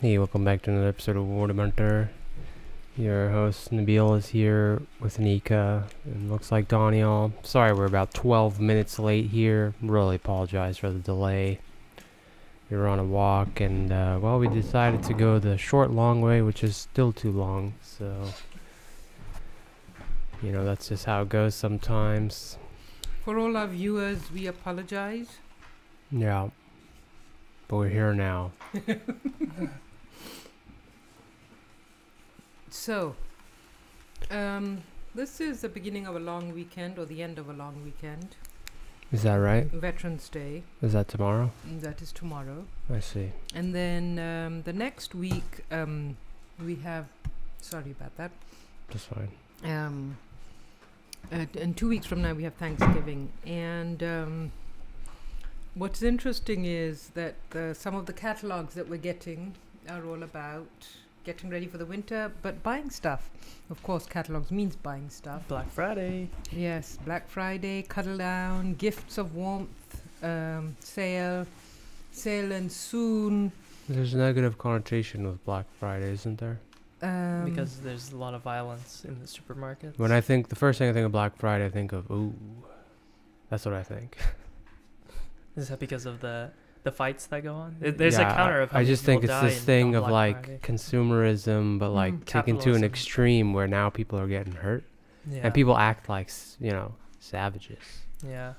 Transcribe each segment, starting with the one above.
Hey, welcome back to another episode of Watermunter. Your host Nabil is here with Nika, and looks like Daniel. Sorry, we're about 12 minutes late here. Really apologize for the delay. We were on a walk, and uh, well, we decided to go the short, long way, which is still too long. So, you know, that's just how it goes sometimes. For all our viewers, we apologize. Yeah, but we're here now. So, um, this is the beginning of a long weekend or the end of a long weekend. Is that right? Veterans Day. Is that tomorrow? mm, That is tomorrow. I see. And then um, the next week, um, we have. Sorry about that. Just fine. Um, uh, t- and two weeks from now, we have Thanksgiving. And um, what's interesting is that uh, some of the catalogs that we're getting are all about getting ready for the winter, but buying stuff. Of course, catalogs means buying stuff. Black Friday. Yes, Black Friday, cuddle down, gifts of warmth, um, sale, sale and soon. There's a negative connotation with Black Friday, isn't there? Um, because there's a lot of violence in the supermarkets. When I think the first thing I think of Black Friday, I think of ooh. That's what I think. is that because of the the fights that go on? There's Yeah, a counter I- of how I just think it's this thing of like Friday. consumerism, but like Mm. taken to an extreme where now people are getting hurt yeah. and people act like you know savages. yeah.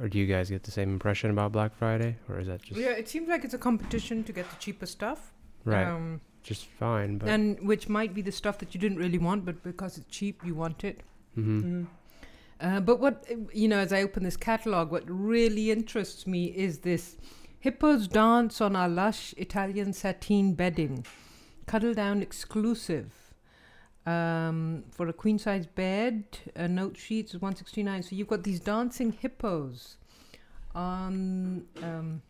Or do you guys get the same impression about Black Friday, or is that just yeah, it seems like it's a competition to get the cheaper stuff. right? Um, just fine, but and which might be the stuff that you didn't really want, but because it's cheap, you want it. hmm Mm. Uh, but what you know, as I open this catalog, what really interests me is this hippos dance on our lush Italian sateen bedding, cuddle down exclusive. Um, for a queen size bed, uh, note sheets is one sixty nine. So you've got these dancing hippos. On um,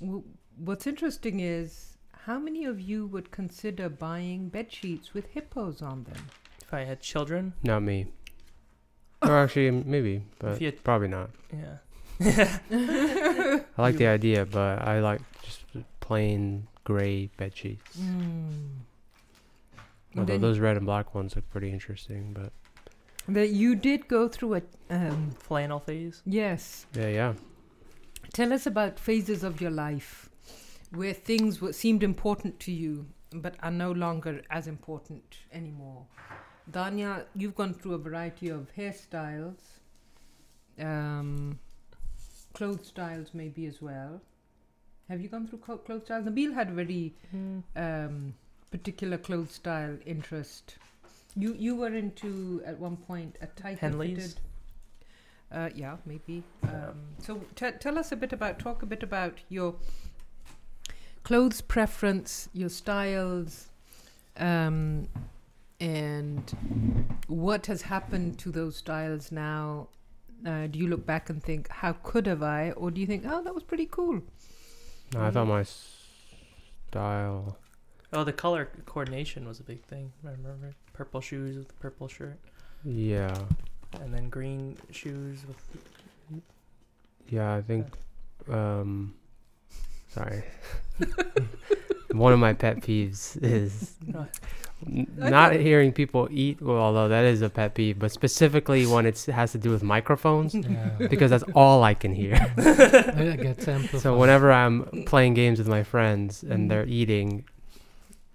w- what's interesting is how many of you would consider buying bed sheets with hippos on them? If I had children, not me. Or actually, maybe, but you had- probably not. yeah. I like You- the idea, but I like just plain gray bed sheets. Mm. Although those red and black ones look pretty interesting, but That you did go through a um, Flannel phase. yes. yeah, yeah. Tell us about phases of your life where things were, seemed important to you but are no longer as important anymore. Danya, you've gone through a variety of hairstyles, um, clothes styles maybe as well. Have you gone through co- clothes styles? Nabil had a very Mm. um, particular clothes style interest. You you were into at one point a tight Henleys? Uh, yeah, maybe. Um, so t- tell us a bit about talk a bit about your clothes preference, your styles, um, and what has happened to those styles now. Uh, do you look back and think, how could have I? Or do you think, oh, that was pretty cool? No, I thought my style. Oh, the color coordination was a big thing. I remember purple shoes with the purple shirt, Yeah, and then green shoes with. yeah. I think. Um, sorry. One of my pet peeves is. n- I not hearing people eat. Well, although that is a pet peeve, but specifically when it has to do with microphones, Yeah. because that's all I can hear. it gets. So whenever I'm playing games with my friends and Mm. they're eating,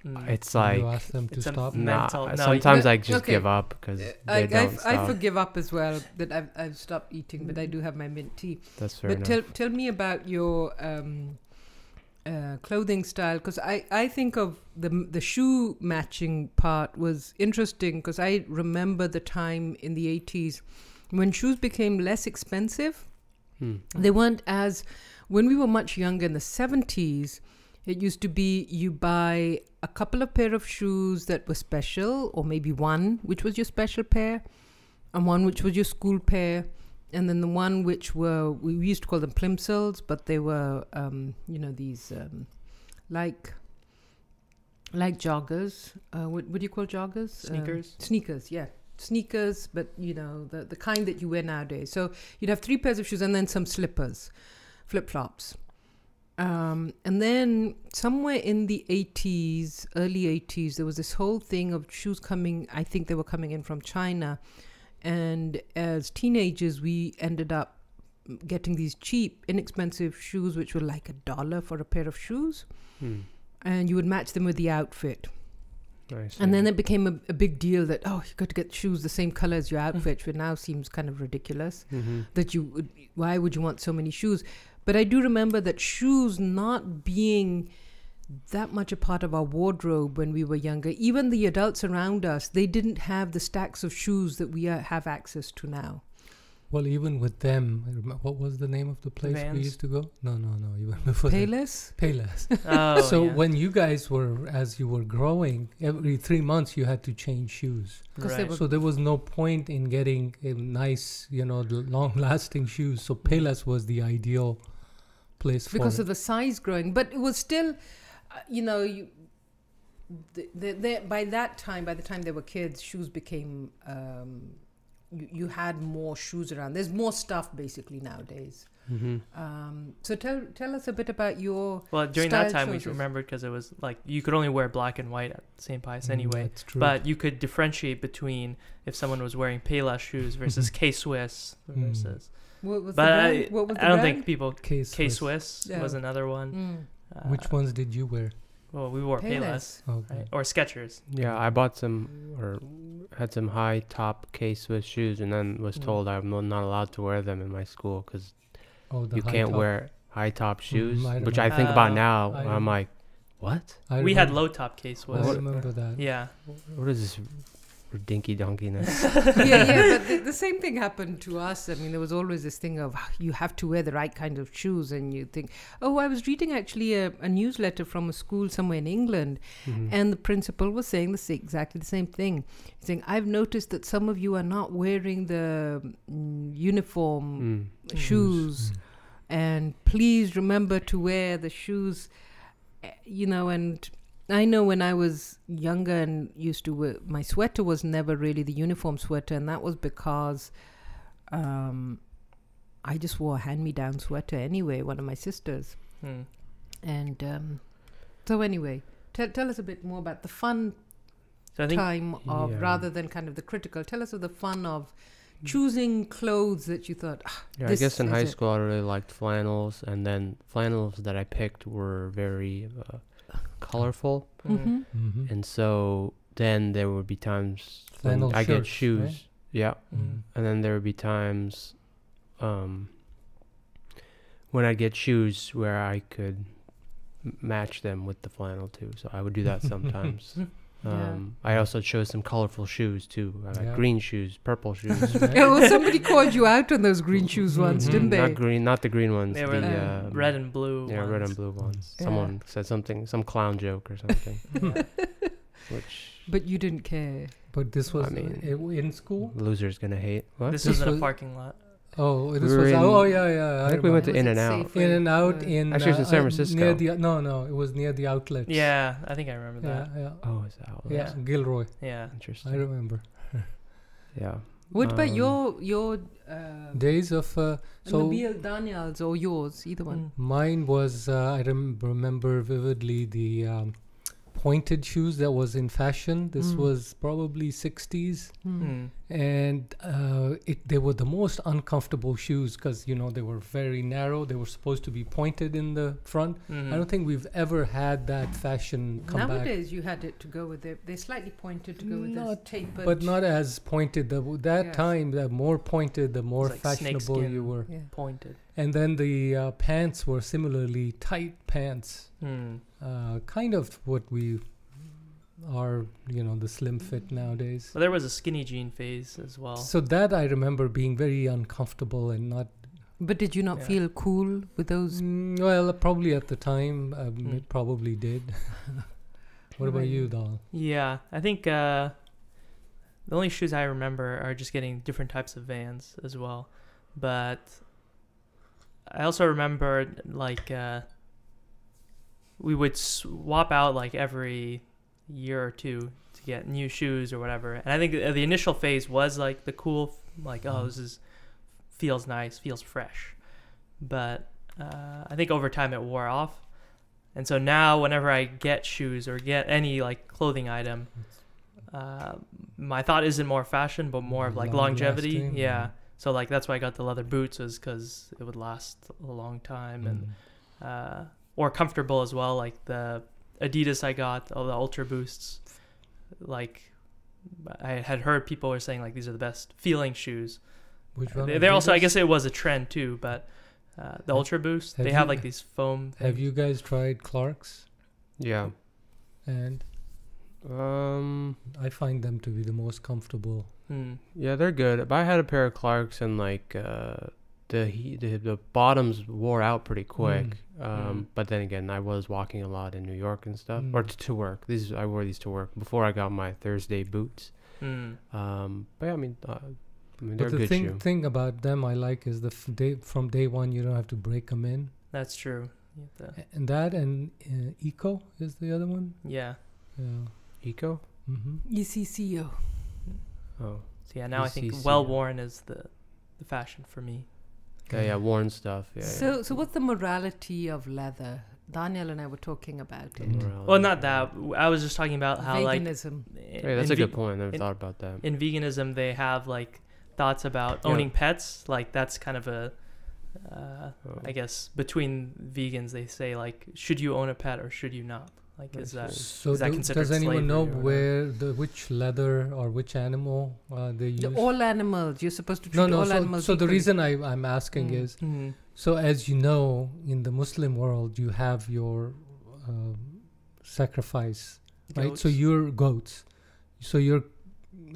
Mm. it's you like ask them to stop. nah. no, sometimes you- I just Okay. give up because I, I, don't f- I stop. forgive up as well that I've, I've stopped eating, but I do have my mint tea. That's fair but enough. tell tell me about your um, uh, clothing style because I, I think of the the shoe matching part was interesting because I remember the time in the eighties when shoes became less expensive. Hmm. They weren't as when we were much younger in the seventies. It used to be you buy a couple of pair of shoes that were special, or maybe one which was your special pair, and one which was your school pair, and then the one which were we used to call them plimsolls, but they were um, you know these um, like like joggers. Uh, what, what do you call joggers? Um, Sneakers? sneakers, yeah. Sneakers, but you know the the kind that you wear nowadays. So you'd have three pairs of shoes and then some slippers, flip flops. Um, and then somewhere in the 80s, early 80s, there was this whole thing of shoes coming. I think they were coming in from China. And as teenagers, we ended up getting these cheap, inexpensive shoes, which were like a dollar for a pair of shoes. Hmm. And you would match them with the outfit. Nice. And then it became a, a big deal that, oh, you got to get shoes the same color as your outfit, which now seems kind of ridiculous hmm that you would, why would you want so many shoes? But I do remember that shoes not being that much a part of our wardrobe when we were younger. Even the adults around us, they didn't have the stacks of shoes that we uh, have access to now. Well, even with them, what was the name of the place Vans? we used to go? No, no, no. Even before that. Payless? Payless. Oh, so yeah. when you guys were, as you were growing, every three months you had to change shoes. Right. were- So there was no point in getting a nice, you know, long-lasting shoes. So Payless was the ideal place for because it. of the size growing. But it was still, you know, you. The, the, the, by that time, by the time they were kids, shoes became. Um, you, you had more shoes around. There's more stuff basically nowadays. hmm Um, so tell tell us a bit about your well, during that style time we remembered because it was like you could only wear black and white at the same price Mm, anyway. That's true. But you could differentiate between if someone was wearing Payless shoes versus K Swiss Mm. versus. what was But the I, brand? What was the I don't brand? think people. K K Swiss. Swiss Yeah. was another one. Mm. Uh, Which ones did you wear? Well, we wore Payless, Payless. Okay. right? or Skechers. Yeah, I bought some or had some high top K Swiss shoes, and then was Mm. told I'm not allowed to wear them in my school because Oh, you can't top. wear high top shoes. I which I remember. think about Oh. now. I I'm like, what? I we had low top K I Swiss. I remember that. Yeah. What is this dinky donkiness? yeah, yeah, but the, the same thing happened to us. I mean, there was always this thing of "Ah, you have to wear the right kind of shoes, and you think, oh, I was reading actually a, a newsletter from a school somewhere in England, Mhm. and the principal was saying the exactly the same thing. He's saying, I've noticed that some of you are not wearing the mm, uniform Mm. shoes, Mm. and please remember to wear the shoes. eh, You know, and I know when I was younger and used to wear my sweater was never really the uniform sweater, and that was because um, I just wore a hand-me-down sweater anyway. One of my sisters, Hmm. and um, so anyway, tell tell us a bit more about the fun So I think time of Yeah. rather than kind of the critical. Tell us of the fun of choosing clothes that you thought. "Ah, Yeah, I This guess in high it. school I really liked flannels, and then flannels that I picked were very uh, colorful, mm, mhm. Mhm. and so then there would be times when Flannel I get shoes. right? Yeah, Mhm. and then there would be times um, when I'd get shoes where I could match them with the flannel too. So I would do that sometimes. Yeah. Um, I also chose some colorful shoes too. I like Yeah. green shoes, purple shoes. Yeah, well, somebody called you out on those green shoes once, Mhm, didn't they? Not green, not the green ones. they were the, the uh, red and blue. yeah, red and blue ones. Yeah. Someone said something, some clown joke or something, which But you didn't care. But this was I mean- uh, in school. loser's gonna hate. What? This This was in a parking lot. Oh, this were was. in- oh, yeah, yeah. I think we went to Was In and Out. in and out in. Actually, it was in San uh, Francisco. Near the no, no, it was near the outlets. Yeah, I think I remember that. yeah, Oh, is that outlet? yeah. Yeah. Gilroy. Yeah. Interesting. I remember yeah. What about Um, your your uh, days of. Uh, so Nabil Daniels or yours, either one? Mine was. Uh, I rem- remember vividly the um, pointed shoes that was in fashion. This Mm. was probably 60s. Hmm. Hmm. and uh, it they were the most uncomfortable shoes because you know they were very narrow. They were supposed to be pointed in the front. Mhm. I don't think we've ever had that fashion come back, Nowadays, you had it to go with it. They're slightly pointed to go with this Not- tapered. but not as pointed. The, that Yeah. time, the more pointed, the more like fashionable you were. Yeah. pointed. And then the uh, pants were similarly tight pants, Hmm. uh, kind of what we are, you know, the slim fit nowadays. Well, there was a skinny jean phase as well. So that I remember being very uncomfortable and not But did you not Yeah. feel cool with those? Mm, well, probably at the time, um, Mm. it probably did. what about you, Dal? Yeah, I think uh, the only shoes I remember are just getting different types of Vans as well. But I also remember like uh, we would swap out like every year or two to get new shoes or whatever. And I think uh, the initial phase was like the cool, like oh Mhm. this is feels nice, feels fresh. But uh, I think over time it wore off, and so now whenever I get shoes or get any like clothing item, uh, my thought isn't more fashion, but more of like longevity. Long-lasting, Yeah. So like that's why I got the leather boots is because it would last a long time and Mm. uh, or comfortable as well. Like the Adidas I got, all the Ultra Boosts, like I had heard people were saying like these are the best feeling shoes. Which one? They- They're also, I guess, it was a trend too. But uh, the Ultra Boost, have they have like these foam. Have you guys tried Clark's? Yeah. And Um. I find them to be the most comfortable. Hmm. Yeah, they're good. But I had a pair of Clarks and like uh, the he, the the bottoms wore out pretty quick. Um, Mm. but then again, I was walking a lot in New York and stuff, or Mm. t- to work. These I wore these to work before I got my Thursday boots. Hmm. Um, but yeah, I mean, uh, I mean they're But the good thing shoe. thing about them I like is the f- day from day one you don't have to break them in. That's true. You have to- A- And that and uh, ECCO is the other one. yeah. Yeah. ECCO. hmm ECCO. Oh, So yeah, now I think well worn is the the fashion for me. Yeah, yeah, worn stuff. Yeah. So, so what's the morality of leather? Daniel and I were talking about yeah. it. Morality. Well, not that. I was just talking about how like Veganism. Hey, that's a good ve- point. I never in- thought about that. in veganism they have like thoughts about Yeah. owning pets like that's kind of a uh, Oh. i guess between vegans they say like should you own a pet or should you not like is that So Is that do- considered does anyone know or whatever? where the which leather or which animal uh, they use? The- all animals. You're supposed to treat no, no. all So, animals so the reason I, I'm asking Mm. is Mhm. so as you know in the Muslim world you have your um, sacrifice right so Goats. you're goats so you're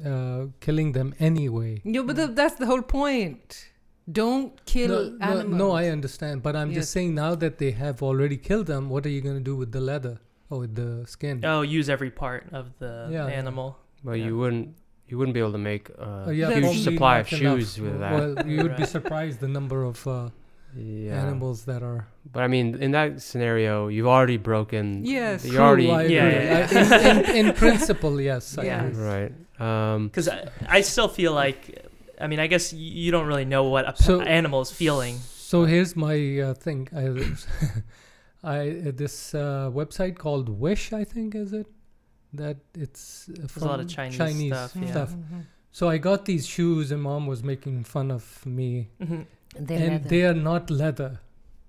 uh, killing them anyway No, but the, that's the whole point. Don't kill no, no, animals. no i understand but i'm Yes. just saying now that they have already killed them what are you going to do with the leather or with the skin oh use every part of the Yeah, yeah. animal But Yeah. you wouldn't you wouldn't be able to make uh, Oh, yeah, huge supply of not enough. shoes with that. well you would be surprised the number of uh, yeah. animals that are But I mean, in that scenario, you've already broken. Yes. You True, already. I Yeah, agree. yeah, I- in, in, in principle yes Yeah. agree. Right. Um, because I, I still feel like i mean i guess you don't really know what a pe- So- animal is feeling So here's my uh, thing. I, I uh, this uh, website called Wish, I think, is it? That it's uh, a lot of from Chinese stuff, yeah. stuff. Mhm. So I got these shoes, and mom was making fun of me. Mhm. They're and leather. they are not leather;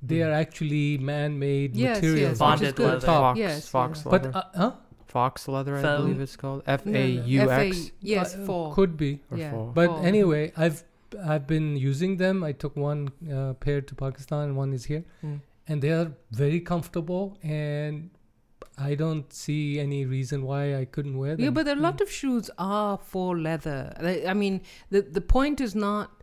they Mm. are actually man-made Yes, materials. yes, Bonded leather. Fox, Yes, fox yeah. leather. But uh, huh? fox leather, I Foam. believe it's called. F A U X. No, no, A U X. FA yes, Uh, four. could be. or yeah. four. But Four. anyway, I've I've been using them. I took one uh, pair to Pakistan, and one is here. Mm. And they are very comfortable and i don't see any reason why i couldn't wear them Yeah, but a lot of shoes are for leather. I- I mean, the the point is not.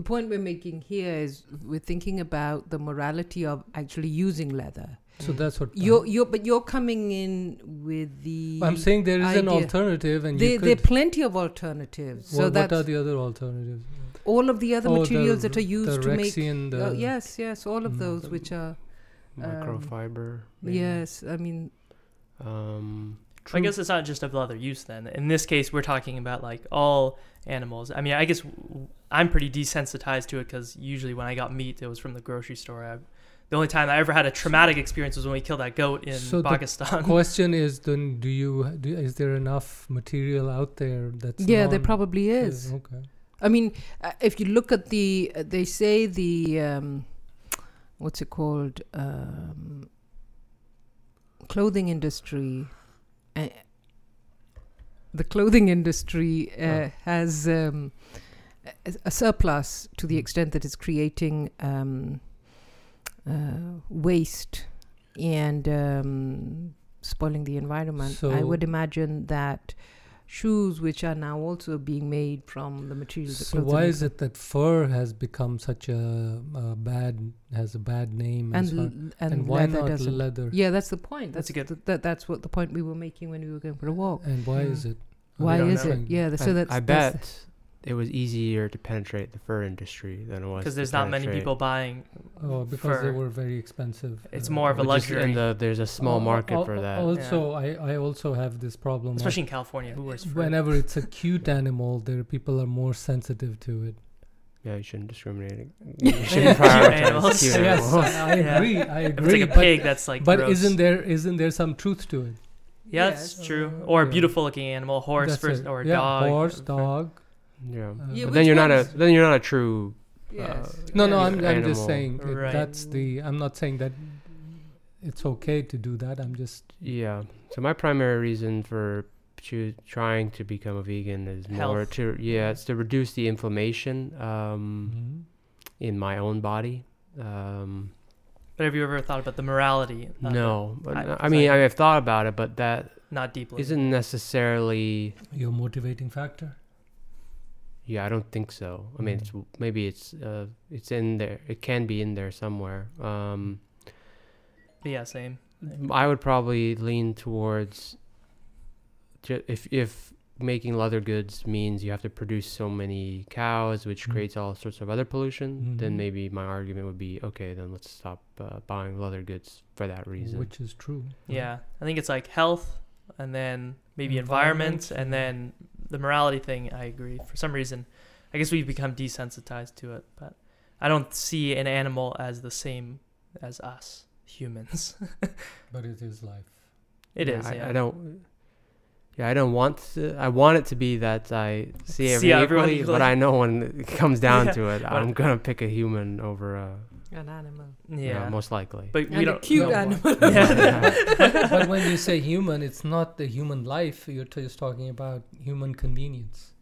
The point we're making here is we're thinking about the morality of actually using leather. so mm. that's what You're you're but you're coming in with the. i'm saying there is an alternative and there, you there are plenty of alternatives. well, so what are the other alternatives all of the other Oh, the materials that are used the to make. Rexine, the, Oh, yes, yes, all of Mm. those which are Microfiber. maybe. yes. I mean, Um, I guess it's not just of leather use then. In this case, we're talking about like all animals. I mean, I guess w- I'm pretty desensitized to it because usually when I got meat, it was from the grocery store. I, the only time I ever had a traumatic experience was when we killed that goat in So the Pakistan. question is then do you do, is there enough material out there that's yeah, there non- probably is. okay I mean, uh, if you look at the, uh, they say the, um, what's it called, um, clothing industry. Uh, the clothing industry uh, Oh. has um, a, a surplus to the extent that it's creating um, uh, waste and um, spoiling the environment. I would imagine that shoes, which are now also being made from the materials. that so clothes why is it that fur has become such a, a bad has a bad name And as far- l- and, and why leather not doesn't. leather Yeah, that's the point. That's That's, a good- th- that, that's what the point we were making when we were going for a walk. and why Mm. is it Why is know. it? Yeah, th- so I, that's I that's bet it was easier to penetrate the fur industry than it was Because to there's not many people buying. Oh, because they were very expensive. It's uh, more of a Which is- luxury. and the, there's a small Al- market al- for that. Also, I, I also have this problem. Especially in California, who wears fur? whenever it's a cute animal, there people are more sensitive to it. Yeah, you shouldn't discriminate. You shouldn't Cute prioritize animals. cute yes, animals. I, I Yeah. agree. I If agree. it's like a but pig, that's like. but gross. isn't there isn't there some truth to it? Yeah, Yes. that's true. Or a beautiful looking animal, horse That's first, or a yeah, dog. horse, or- dog. Yeah. Uh, Yeah, but then you're not a then you're not a true. Yes. No, no, I'm, I'm just saying Right. that's the. I'm not saying that it's okay to do that. I'm just. Yeah. So my primary reason for choo- trying to become a vegan is more to yeah, it's to reduce the inflammation um, Mhm. in my own body. Um, But have you ever thought about the morality? of no, but I- I, mean I- I, have thought about it, but that Not deeply. isn't necessarily. Your motivating factor. Yeah, I don't think so. I mean, Mm. it's maybe it's uh, it's in there. It can be in there somewhere. Um, Yeah, same. I would probably lean towards if if making leather goods means you have to produce so many cows, which Mm. creates all sorts of other pollution, then Mhm. maybe my argument would be okay. Then let's stop uh, buying leather goods for that reason. Which is true. Yeah, I think it's like health, and then maybe Environment, environment, and yeah. then the morality thing. I agree. For some reason, I guess we've become desensitized to it, but I don't see an animal as the same as us humans. But it is life. It is. I, yeah. I don't. Yeah, I don't want to. I want it to be that I see See everyone everyone equally, but. I know when it comes down Yeah, to it, I'm gonna pick a human over a. An animal. Yeah, Yeah, most likely. but we And a don't. cute no, animal. Yeah. but when you say human, it's not the human life. You're just talking about human convenience.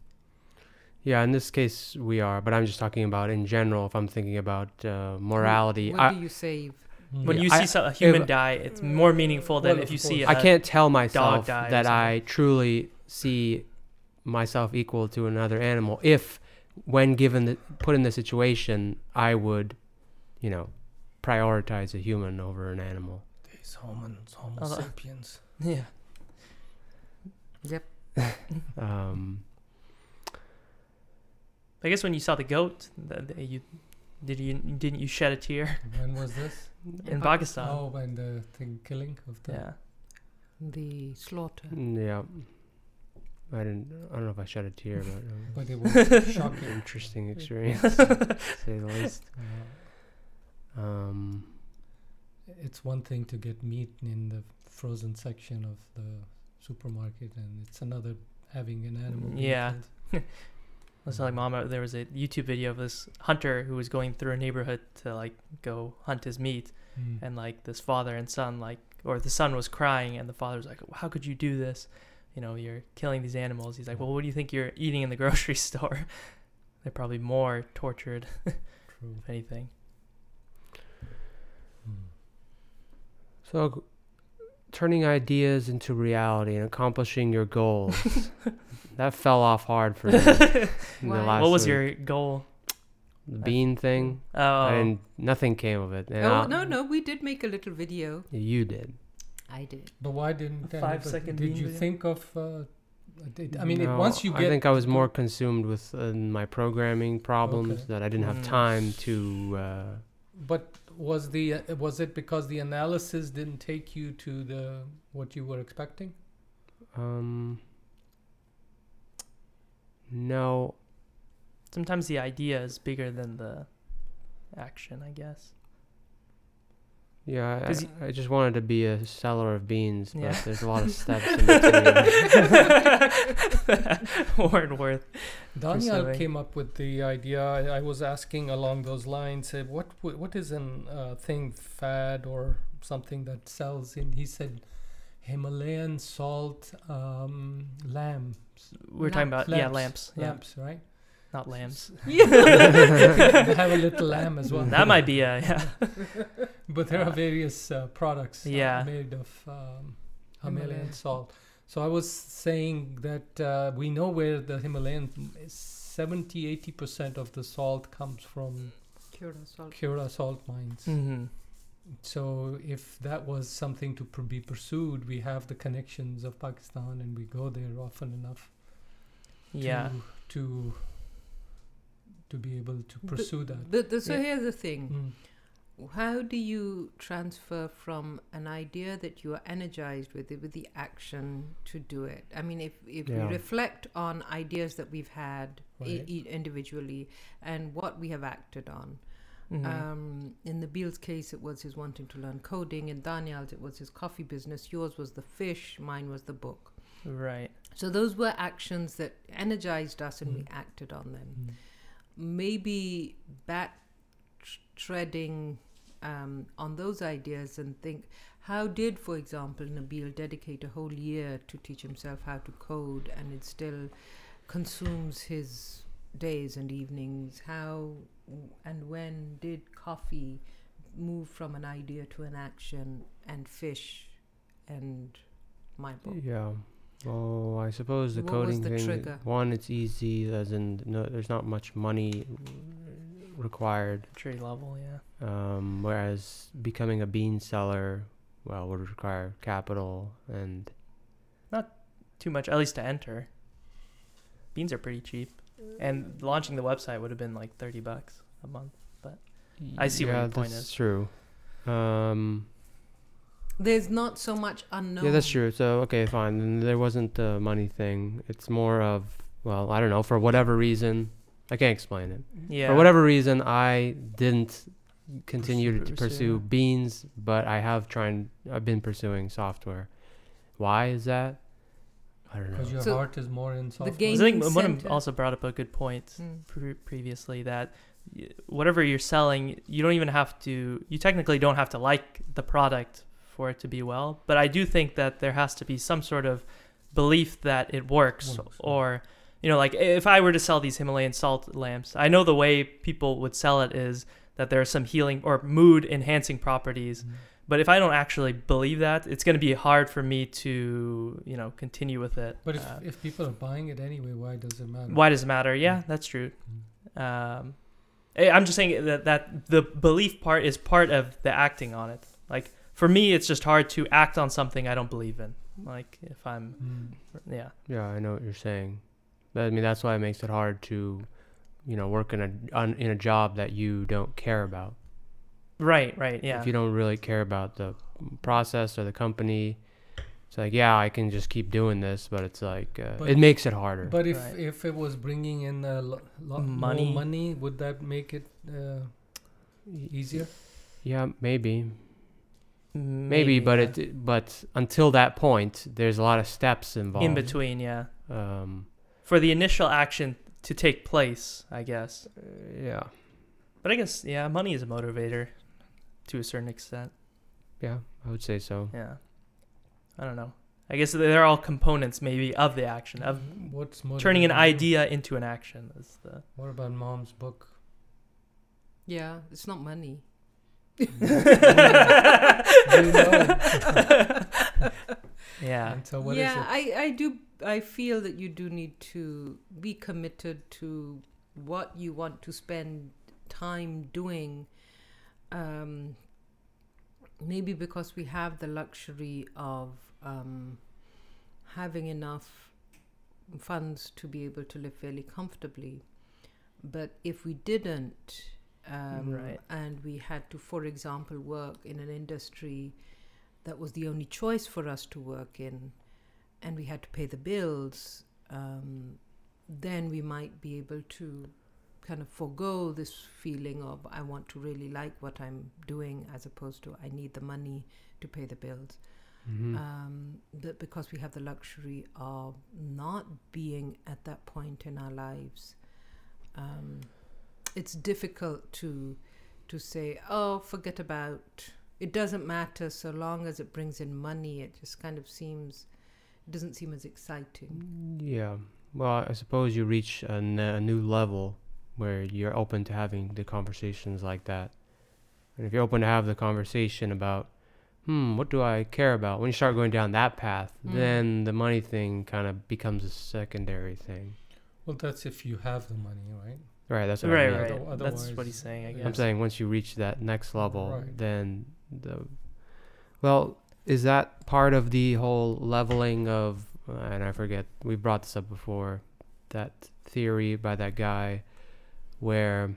Yeah, in this case we are, but I'm just talking about in general. If I'm thinking about uh, morality, What I, do you save? when Yeah, you I- see so- a human if- die, it's more meaningful than Well, if you of see. course. I I can't tell myself die that. I truly see myself equal to another animal. If, when given the put in the situation, I would, you know, prioritize a human over an animal. These humans, Homo Oh, the- sapiens. Yeah. Yep. Um, I guess when you saw the goat, the, the- you did you didn't you shed a tear When was this? in Pakistan? Oh, when the thing killing of the. Yeah. The slaughter. yeah, I didn't. I don't know if I shed a tear, but um, But it was shocking. interesting experience, to say the least. Uh, Um, it's one thing to get meat in the frozen section of the supermarket, and it's another having an animal. Yeah. killed. I was telling Mama there was a YouTube video of this hunter who was going through a neighborhood to like go hunt his meat, Mm. and like this father and son like, or the son was crying, and the father was like, "How could you do this? You know, you're killing these animals." He's like, "Well, what do you think you're eating in the grocery store? They're probably more tortured, True. if anything." So, turning ideas into reality and accomplishing your goals. that fell off hard for me. in the last what was week. your goal? the bean thing? Oh, And nothing came of it. And Oh I- no, no, we did make a little video. You did. I did. But why didn't A anybody- five-second Did bean you video? think of? Uh, did, I mean, if No, once you get. I think I was more consumed with uh, my programming problems Okay. that I didn't have Mm. time to. Uh, But was the was it because the analysis didn't take you to the what you were expecting? um, no, sometimes the idea is bigger than the action, I guess. Yeah, 'Cause I, I just wanted to be a seller of beans, but Yeah. there's a lot of steps in between. Warren Worth. Daniel came up with the idea. I, I was asking along those lines. Uh, what what is an uh, thing fad or something that sells? And he said Himalayan salt um, lamps. We're talking about yeah lamps, yeah, lamps, right? Not lambs. they have a little lamb as well. That might be a yeah. But there are various uh, products uh, Yeah. made of um, Himalayan Himalayan. salt. So I was saying that uh, we know where the Himalayan 70 80% of the salt comes from Curacao. Khewra salt mines. Mm-hmm. So if that was something to pr- be pursued, we have the connections of Pakistan and we go there often enough Yeah. to to to be able to pursue that. The, the, so Yeah. here's the thing. Mm. How do you transfer from an idea that you are energized with it, with the action to do it? I mean, if, if Yeah. we reflect on ideas that we've had Right. i- individually and what we have acted on. Mhm. Um, in Nabil's case, it was his wanting to learn coding. In Daniel's, it was his coffee business. Yours was the fish. Mine was the book. right. So those were actions that energized us, and we Mm. acted on them. Mm. Maybe back treading um, on those ideas and think, how did, for example, Nabil dedicate a whole year to teach himself how to code, and it still consumes his days and evenings? How and when did coffee move from an idea to an action, and fish, and my book? Yeah. Well, I suppose the What was coding the thing. trigger? One, it's easy, as in no, there's not much money required. Tree level, yeah. Um, whereas becoming a bean seller, well, would require capital and not Too much, at least to enter. Beans are pretty cheap, and launching the website would have been like thirty bucks a month. But I see what yeah, your point that's is. true. Um, There's not so much unknown. yeah, that's true. So okay, fine. Then there wasn't the money thing. It's more of well, I don't know. For whatever reason, I can't explain it. Yeah. For whatever reason, I didn't continue Pursue- to pursue. pursue beans, but I have tried. I've been pursuing software. Why is that? I don't know. Because your So, heart is more in software. game- I think Gaming one also brought up a good point Mm. pre- previously that whatever you're selling, you don't even have to. You technically don't have to like the product for it to be well. But I do think that there has to be some sort of belief that it works, Works, or you know, like if I were to sell these Himalayan salt lamps, I know the way people would sell it is that there are some healing or mood enhancing properties. Mm. But if I don't actually believe that, it's going to be hard for me to, you know, continue with it. But if, Uh, if people are buying it anyway, why does it matter? why does it matter? Yeah, that's true. Mm. Um, eh, I'm just saying that that the belief part is part of the acting on it. Like for me, it's just hard to act on something I don't believe in. Like if I'm, Mm. yeah, Yeah, I know what you're saying. But I mean, that's why it makes it hard to, you know, work in a on, in a job that you don't care about. right, right, yeah, If you don't really care about the process or the company, it's like, yeah, I can just keep doing this, but it's like uh, But- it makes it harder. But if Right. if it was bringing in a lo- lot Money. more money, would that make it uh, easier? yeah, maybe, maybe, but yeah. it but until that point, there's a lot of steps involved. in between, yeah, Um, for the initial action to take place, I guess. yeah, But I guess yeah, money is a motivator to a certain extent. yeah, I would say so. Yeah, I don't know. I guess they're all components maybe of the action of What's turning an idea into an action. Is the What about mom's book? Yeah, it's not money. You know. yeah. And so what is yeah, it? I, I do. I feel that you do need to be committed to what you want to spend time doing. Um, maybe because we have the luxury of um, having enough funds to be able to live fairly comfortably. But if we didn't, um, Right. and we had to, for example, work in an industry that was the only choice for us to work in, and we had to pay the bills, um, then we might be able to kind of forego this feeling of I want to really like what I'm doing as opposed to I need the money to pay the bills. Mhm. Um, but because we have the luxury of not being at that point in our lives, um, it's difficult to to say, "Oh, forget about." It doesn't matter so long as it brings in money. It just kind of seems, it doesn't seem as exciting. Yeah. Well, I suppose you reach a, n- a new level where you're open to having the conversations like that. And if you're open to have the conversation about, hmm, what do I care about? When you start going down that path, Mm. then the money thing kind of becomes a secondary thing. Well, that's if you have the money, right? Right. That's what I Right, mean. right. Other- That's what he's saying. I guess. I'm saying once you reach that next level, Right. then the well, is that part of the whole leveling of? Uh, and I forget we brought this up before, that theory by that guy, where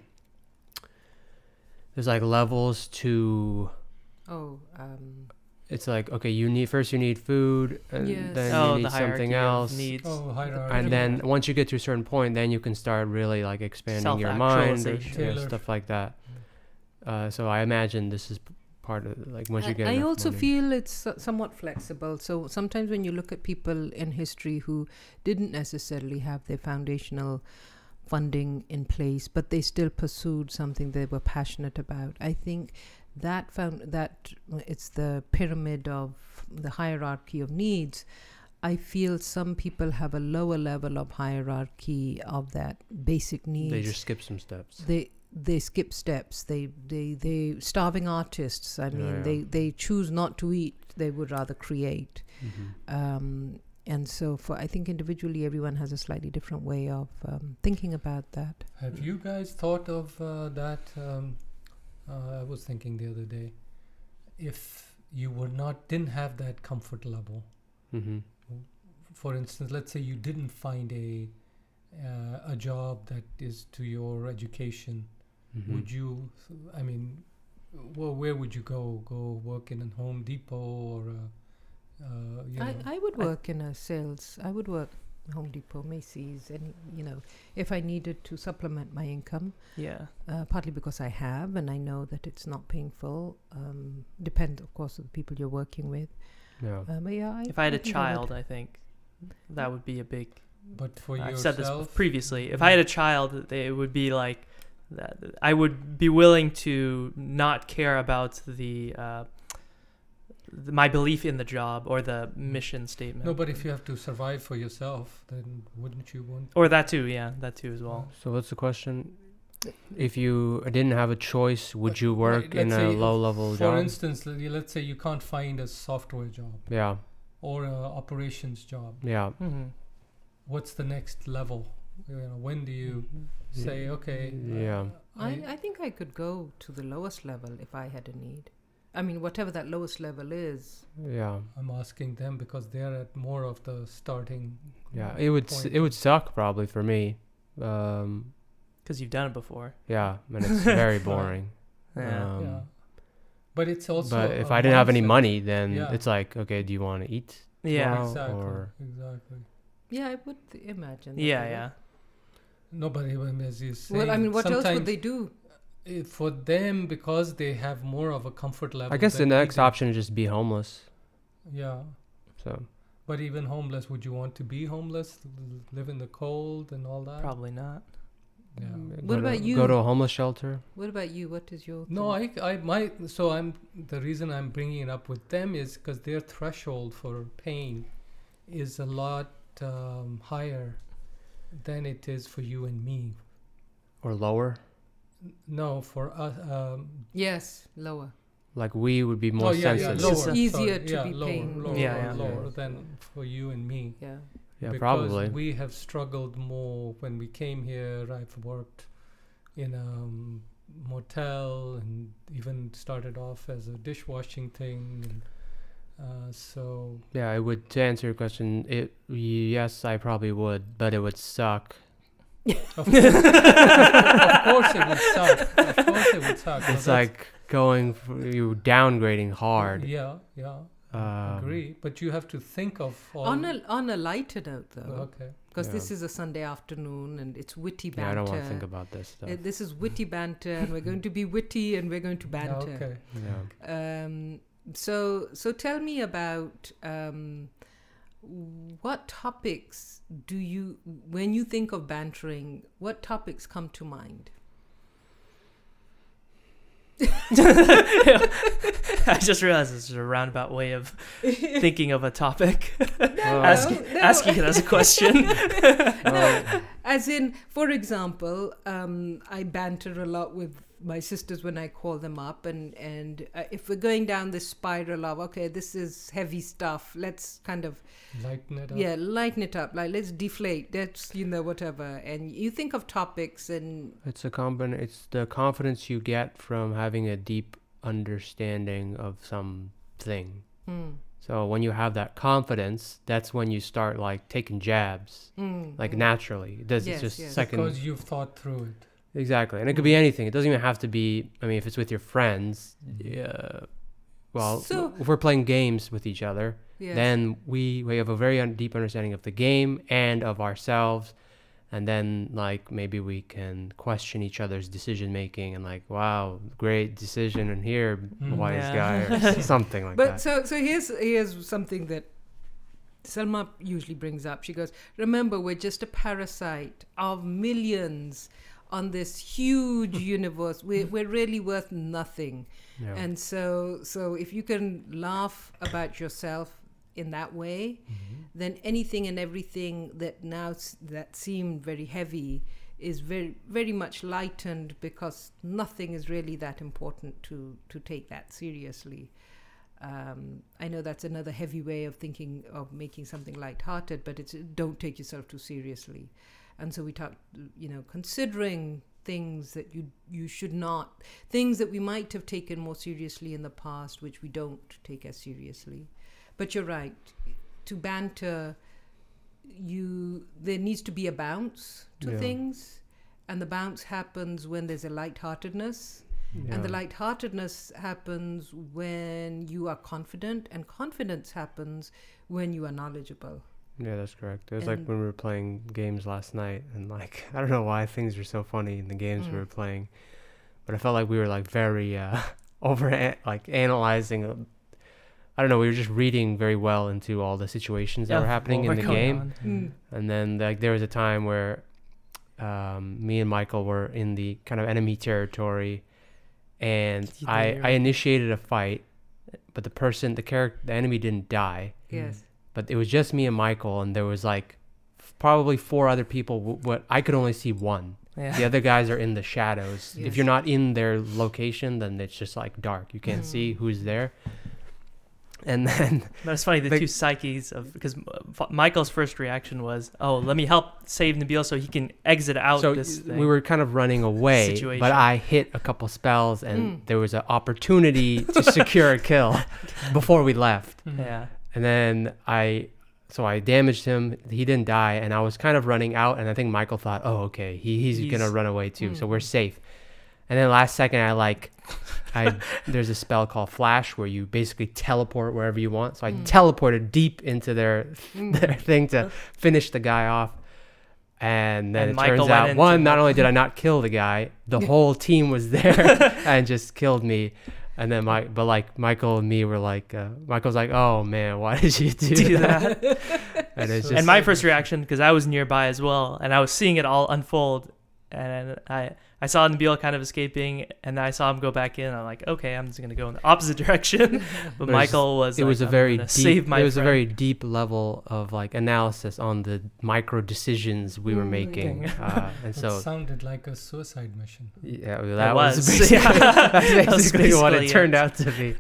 there's like levels to Oh, um, it's like okay, you need first you need food, and Yes. then oh, you the need something else, needs. Oh, hierarchy. and then once you get to a certain point, then you can start really like expanding your mind, or, Self-actualization. yeah, stuff like that. Uh, so I imagine this is part of like once you get. I also money. feel it's somewhat flexible. So sometimes when you look at people in history who didn't necessarily have their foundational funding in place, but they still pursued something they were passionate about, I think that found that it's the pyramid of the hierarchy of needs. I feel some people have a lower level of hierarchy of that basic needs they just skip some steps. they they skip steps they they they starving artists i mean yeah. they they choose not to eat they would rather create hmm um and so for i think individually everyone has a slightly different way of um, thinking about that Have you guys thought of uh, that? Um, uh, I was thinking the other day, if you were not didn't have that comfort level. hmm For instance, let's say you didn't find a uh, a job that is to your education. hmm Would you? I mean, well, where would you go? Go work in a Home Depot or a, uh, you know? I, I would I- work in a sales i would work home depot macy's and you know if i needed to supplement my income Yeah. uh, partly because i have and i know that it's not painful um, depends of course on the people you're working with Yeah. uh, but yeah I, If I had a think I child, I think that would be a big. but for you. I've yourself, said this previously. If I had a child, it would be like that. I would be willing to not care about the, uh, the my belief in the job or the mission statement. no, but if you have to survive for yourself, then wouldn't you want? or that too, yeah, that too as well. So what's the question? If you didn't have a choice, would you work in let's a low level job? For instance, let- let's say you can't find a software job yeah. or a operations job. Yeah. Mm-hmm. What's the next level? You know, when do you say, okay? Yeah. I, I think I could go to the lowest level if I had a need. I mean, whatever that lowest level is. Yeah. I'm asking them because they're at more of the starting. Yeah. It would s- it would suck probably for me. Um Because you've done it before. yeah, and it's very boring. Yeah. Um, yeah. But it's also. but if I I didn't have any money, then Yeah. it's like, okay, do you want to eat? yeah. tomorrow? Exactly. or- Exactly. Yeah, I would imagine. that Yeah. they Yeah. Nobody, um, as you say. Well, I mean, what else would they do? It- for them because they have more of a comfort level. I guess the next do. option is just be homeless. Yeah. So But even homeless, would you want to be homeless, live in the cold and all that? Probably not. Yeah. mm, What go to- about you? Go to a homeless shelter. What about you? What is your No, thought? I, I, my, so I'm, the reason I'm bringing it up with them is because their threshold for pain is a lot um, higher than it is for you and me. or lower. N- No, for us, um, Yes, lower. Like we would be more oh yeah, yeah, sensitive. lower. lower, Easier sorry, to yeah, be lower, paying. lower, Yeah, yeah. lower than for you and me. Yeah. Yeah, because probably. we have struggled more when we came here. I've worked in a um, motel and even started off as a dishwashing thing. And, uh, so Yeah, I would. To answer your question, it yes, I probably would, but it would suck. Of, course, of course it would suck. Of course it would suck. It's That's- like going for you downgrading hard. Yeah, yeah. Um, agree. But you have to think of all. On a on a lighter note, though, okay. because Yeah. this is a Sunday afternoon and it's witty Yeah, banter. I don't want to think about this stuff. Uh, this is witty banter, and we're going to be witty, and we're going to Yeah, banter. okay. yeah. Um, so, so tell me about um, what topics do you, when you think of bantering, what topics come to mind? I just realized this is a roundabout way of thinking of a topic. Well, asking, no. asking it as a question. well, As in, for example, um, I banter a lot with my sisters when I call them up, and and uh, if we're going down this spiral of okay, this is heavy stuff, let's kind of Lighten it up. yeah lighten it up, like let's deflate, let's you know whatever, and you think of topics and it's a combin. It's the confidence you get from having a deep understanding of something. hmm, So when you have that confidence, that's when you start like taking jabs, hmm, like naturally. It does. Yes, it's just yes. second. Because you've thought through it. Exactly, and it could be anything. It doesn't even have to be. I mean, if it's with your friends, uh, well, So- if we're playing games with each other, then we we have a very un- deep understanding of the game and of ourselves and then like maybe we can question each other's decision making and like wow great decision and here Mm. wise Yeah. guy or something like but that But so so here's here's something that Selma usually brings up. She goes, "Remember, we're just a parasite of millions on this huge universe. We're we're really worth nothing." yeah. And so so if you can laugh about yourself in that way, Mm-hmm. then anything and everything that now s- that seemed very heavy is very very much lightened because nothing is really that important to to take that seriously. Um, I know that's another heavy way of thinking of making something lighthearted, but it's don't take yourself too seriously. And so we talk, you know, considering things that you you should not, things that we might have taken more seriously in the past, which we don't take as seriously. But you're right. To banter, you there needs to be a bounce to Yeah. things, and the bounce happens when there's a lightheartedness, yeah. and the lightheartedness happens when you are confident, and confidence happens when you are knowledgeable. Yeah that's correct it was like when we were playing games last night and like i don't know why things were so funny in the games we Mm. were playing but i felt like we were like very uh over a- like analyzing uh, i don't know we were just reading very well into all the situations that Yeah, were happening in the game. Mm. And then like there was a time where um, me and Michael were in the kind of enemy territory, and I I initiated a fight, but the person the character the enemy didn't die, Yes. But it was just me and Michael, and there was like probably four other people. W- what I could only see one. Yeah. The other guys are in the shadows. If you're not in their location, then it's just like dark. You can't Mm. see who's there. And then that's funny the, The- two psyches of because Michael's first reaction was, "Oh, let me help save Nabil so he can exit out so this thing." we were kind of running away, Situation. but I hit a couple spells, and Mm. there was an opportunity to secure a kill before we left. yeah, And then I, so I damaged him. He didn't die, and I was kind of running out, and I think Michael thought, "Oh, okay, he, he's, gonna run away too, so Mm. we're safe." And then last second, I like, I there's a spell called Flash where you basically teleport wherever you want. So I Mm. teleported deep into their Mm. their thing to finish the guy off. And then And it Michael turns out one, not only did I not kill the guy, the whole team was there and just killed me. And then my, but like Michael and me were like, uh, Michael's like, oh man, why did you do, do that? that. And it's just, and my first reaction, because I was nearby as well, and I was seeing it all unfold, and I I saw Nabil kind of escaping, and then I saw him go back in. I'm like, okay, I'm just gonna go in the opposite direction. But There's- Michael was. it like, was a "I'm very deep, my it was a very deep level of like analysis on the micro decisions we were Mm. making. Uh, and It sounded like a suicide mission. Yeah, well, that was. was, basically, Yeah. that's That was basically what it basically turned out to be.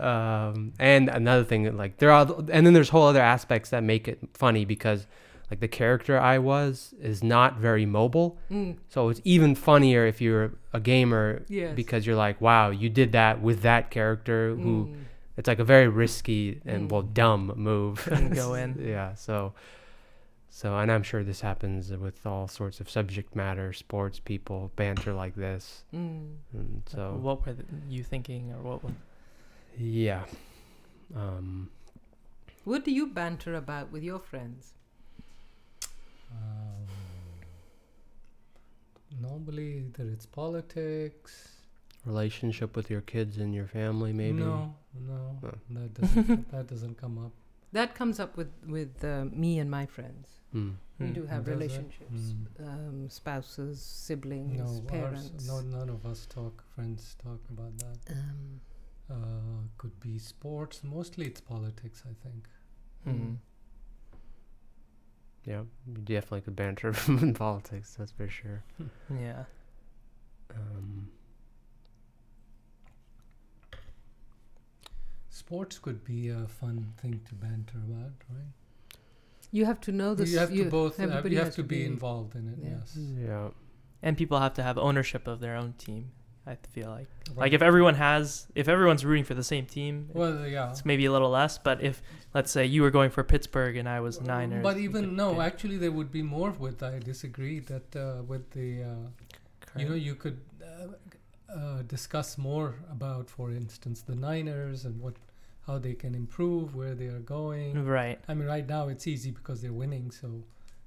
Um, and another thing, like there are, and then there's whole other aspects that make it funny because, like the character I was is not very mobile, Mm. so it's even funnier if you're a gamer Yes. because you're like, wow, you did that with that character who Mm. it's like a very risky and Mm. well dumb move. Go in. yeah, so. So, and I'm sure this happens with all sorts of subject matter, sports people, banter like this. Mm. So, what were th- you thinking, or what? Was, yeah. Um, What do you banter about with your friends? Um, normally, either it's politics. relationship with your kids and your family, maybe. No, no, No. that doesn't that doesn't come up. That comes up with with uh, me and my friends. Hmm. We Hmm. do have Does relationships, Mm. um, spouses, siblings, No, parents. ours, no, none of us talk. Friends talk about that. Um, Uh, could be sports. Mostly, it's politics. I think. Hmm. Yeah, you definitely could banter in politics. That's for sure. Yeah. Um, Sports could be a fun thing to banter about, right? you have to know this. you have to both. Have, everybody you have has to be involved in it. yeah. Yes. yeah. And people have to have ownership of their own team. I feel like, Right. like if everyone has, if everyone's rooting for the same team, Well, yeah. it's maybe a little less. But if, let's say, you were going for Pittsburgh and I was Niners, But even no, pick actually, there would be more with. I disagree that uh, with the. Uh, you know, you could. Uh, uh, discuss more about, for instance, the Niners and what how they can improve, where they are going. Right. I mean, right now it's easy because they're winning, so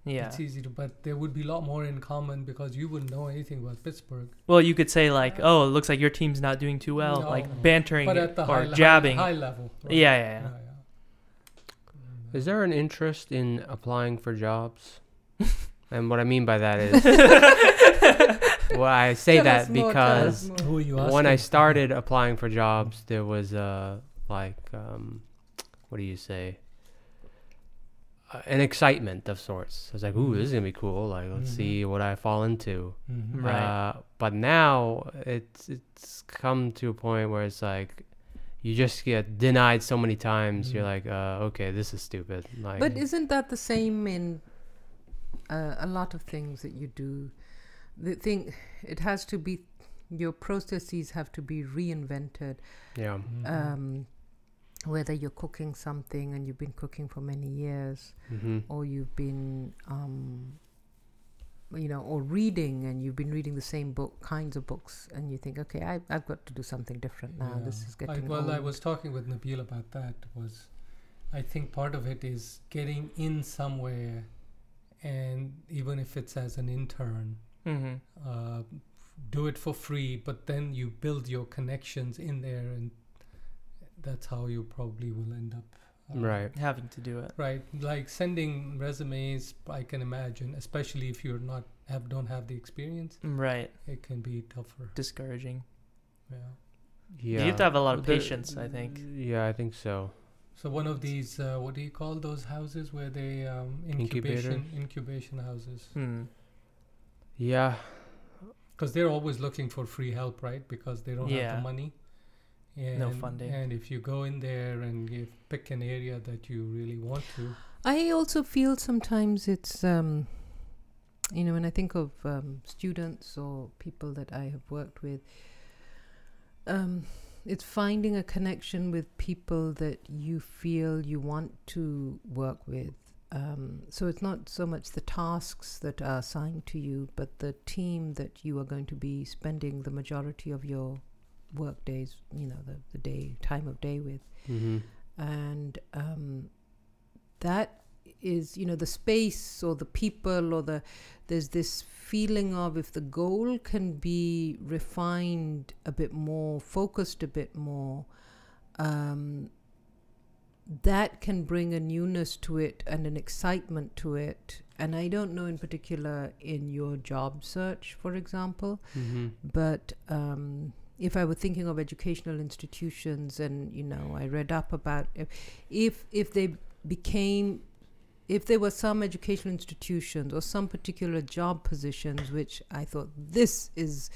Yeah. it's easy to. But there would be a lot more in common because you wouldn't know anything about Pittsburgh. Well, you could say like, "Oh, it looks like your team's not doing too well," No. like bantering But at the or high, jabbing. high, high level. right. Yeah, yeah, yeah. Is there an interest in applying for jobs? and what I mean by that is, well, I say Tell that us more, tell us because more. Who are you when I started applying for jobs, there was uh, like, um, what do you say? An excitement of sorts. I was like, "Ooh, this is gonna be cool! Like, let's Mhm. see what I fall into." Mhm. Right. Uh, but now it's it's come to a point where it's like you just get denied so many times. You're Mhm. like, uh, okay, this is stupid. Like, But isn't that the same in uh, a lot of things that you do? The thing, it has to be, your processes have to be reinvented. yeah, Mhm. Um, whether you're cooking something and you've been cooking for many years, hmm or you've been, um, you know, or reading and you've been reading the same book, kinds of books, and you think, okay, I, I've got to do something different now. This Yeah. is I, getting well, I was talking with Nabil about that. Was I think part of it is getting in somewhere, and even if it's as an intern, hmm uh, do it for free. But then you build your connections in there, and that's how you probably will end up. uh, right. Having to do it. Right, like sending resumes. I can imagine, especially if you're not have don't have the experience, Right. it can be tougher. Discouraging. Yeah. Yeah, You have to have a lot of There- patience, I think. Yeah, I think so. So one of these, uh, what do you call those houses where they um, incubation incubation houses? Hmm. Yeah, Because they're always looking for free help, right? Because they don't have the money. And, No funding. And if you go in there and you pick an area that you really want to, I also feel sometimes it's, um, you know, when I think of um, students or people that I have worked with, um, it's finding a connection with people that you feel you want to work with. Um, so it's not so much the tasks that are assigned to you, but the team that you are going to be spending the majority of your work days, you know, the, the day, time of day with. Hmm and um, that is you know the space or the people or the there's this feeling of if the goal can be refined a bit more focused a bit more um, that can bring a newness to it and an excitement to it. And i don't know in particular in your job search for example hmm but um, if I were thinking of educational institutions, and you know, I read up about if if, if they became if there were some educational institutions or some particular job positions which I thought this is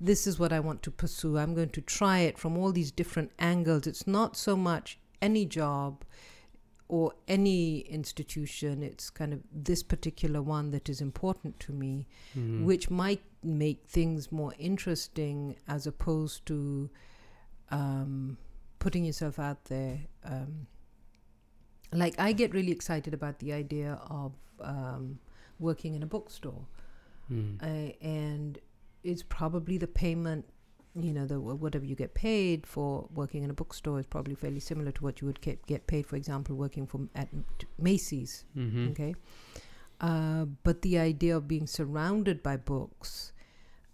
this is what I want to pursue. I'm going to try it from all these different angles. It's not so much any job or any institution. It's kind of this particular one that is important to me hmm which might make things more interesting as opposed to um, putting yourself out there. Um, like I get really excited about the idea of um, working in a bookstore, Mm. uh, and it's probably the payment. You know, the whatever you get paid for working in a bookstore is probably fairly similar to what you would get, get paid, for example, working from at Macy's. hmm Okay. Uh, but the idea of being surrounded by books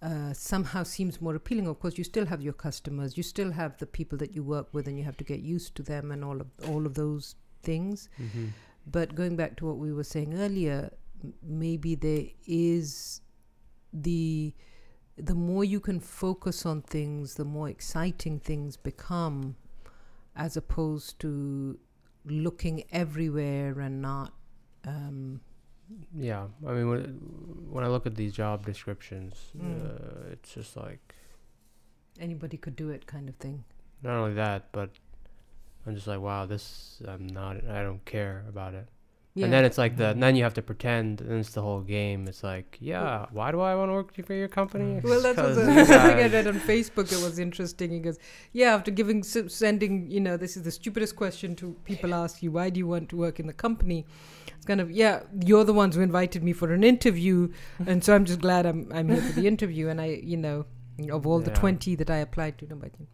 uh, somehow seems more appealing. Of course, you still have your customers, you still have the people that you work with, and you have to get used to them and all of all of those things. hmm But going back to what we were saying earlier, m- maybe there is the the more you can focus on things, the more exciting things become, as opposed to looking everywhere and not. Um, Yeah, I mean, when, when I look at these job descriptions, Mm. uh, it's just like anybody could do it, kind of thing. not only that, but I'm just like, wow, this I'm not. I don't care about it. Yeah. And then it's like the. And then you have to pretend, and it's the whole game. It's like, yeah, why do I want to work for your company? Mm. well, that's what 'Cause the you thing I read on Facebook. It was interesting. He goes, "Yeah, after giving sending, you know, this is the stupidest question to people ask you. Why do you want to work in the company? Kind of yeah, you're the ones who invited me for an interview, and so I'm just glad I'm I'm here for the interview. And I, you know, of all the 20 that I applied to. nobody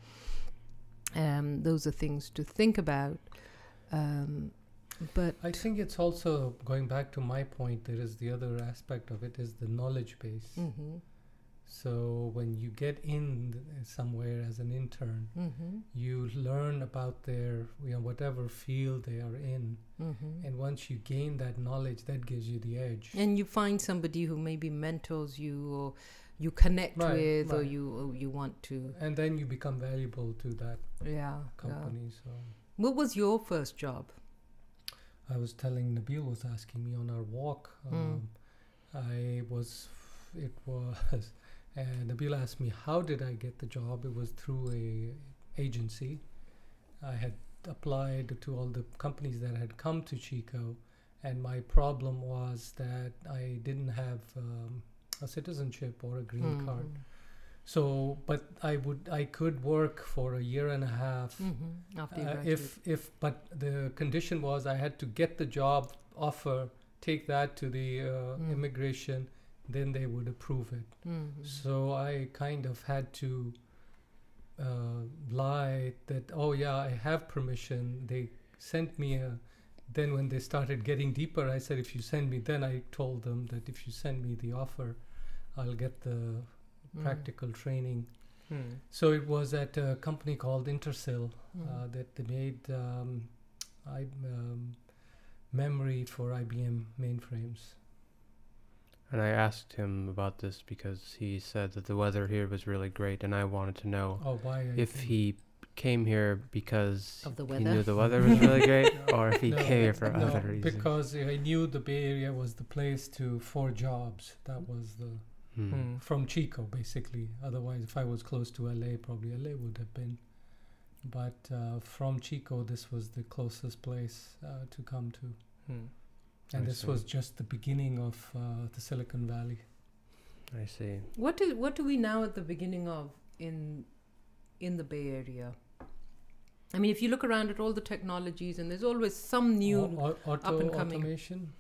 Um, those are things to think about. Um, but I think it's also going back to my point. There is the other aspect of it is the knowledge base. mhm, So when you get in somewhere as an intern, mhm, you learn about their you know whatever field they are in, mhm. and once you gain that knowledge, that gives you the edge. and you find somebody who maybe mentors you or you connect Right, with or you or you want to and then you become valuable to that yeah, yeah. company. So what was your first job I was telling Nabil was asking me on our walk. Mm. Um, I was, it was, and Nabil asked me how did I get the job. It was through a agency. I had applied to all the companies that had come to Chico, and my problem was that I didn't have um, a citizenship or a green card. Mhm, So, but I would, I could work for a year and a half. mhm, after Uh, if if but the condition was I had to get the job offer, take that to the uh, Mm. immigration, then they would approve it. Mhm. So I kind of had to uh, lie that oh yeah I have permission. They sent me a. Then when they started getting deeper, I said if you send me, then I told them that if you send me the offer, I'll get the Mm, practical training. Hmm. So it was at a company called Intersil mm. uh, that they made um, I, um, memory for IBM mainframes. And I asked him about this because he said that the weather here was really great, and I wanted to know Oh, why? If he came here because Of the he knew the weather was really great, or if he No, came here for no, other reasons. because I knew the Bay Area was the place to for jobs. That was the Hmm. Hmm. from Chico basically. Otherwise, if I was close to LA, probably LA would have been. But uh, from Chico, this was the closest place uh, to come to, Hmm. And I this see. was just the beginning of uh, the Silicon Valley. I see. What is what are we now at the beginning of in in the Bay Area? I mean, if you look around at all the technologies, and there's always some new. Au- au- auto and coming. automation.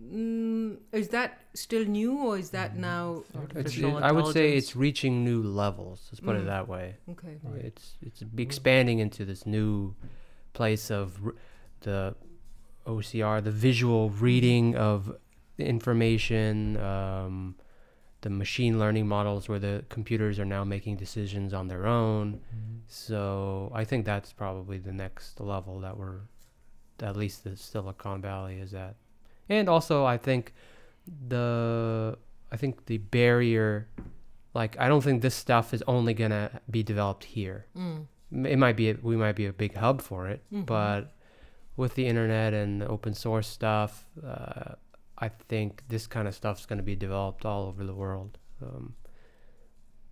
Mm, is that still new, or is that Mm. now? It's, it- I would say it's reaching new levels. Let's put Mm. it that way. Okay. Right. It's it's expanding into this new place of r- the OCR, the visual reading of the information, um, the machine learning models where the computers are now making decisions on their own. Mhm. So I think that's probably the next level that we're, at least the Silicon Valley is at. And also, I think the, I think the barrier, like I don't think this stuff is only gonna be developed here. Mm. It might be, a, we might be a big hub for it, Mhm. but with the internet and the open source stuff, uh, I think this kind of stuff is gonna be developed all over the world. Um,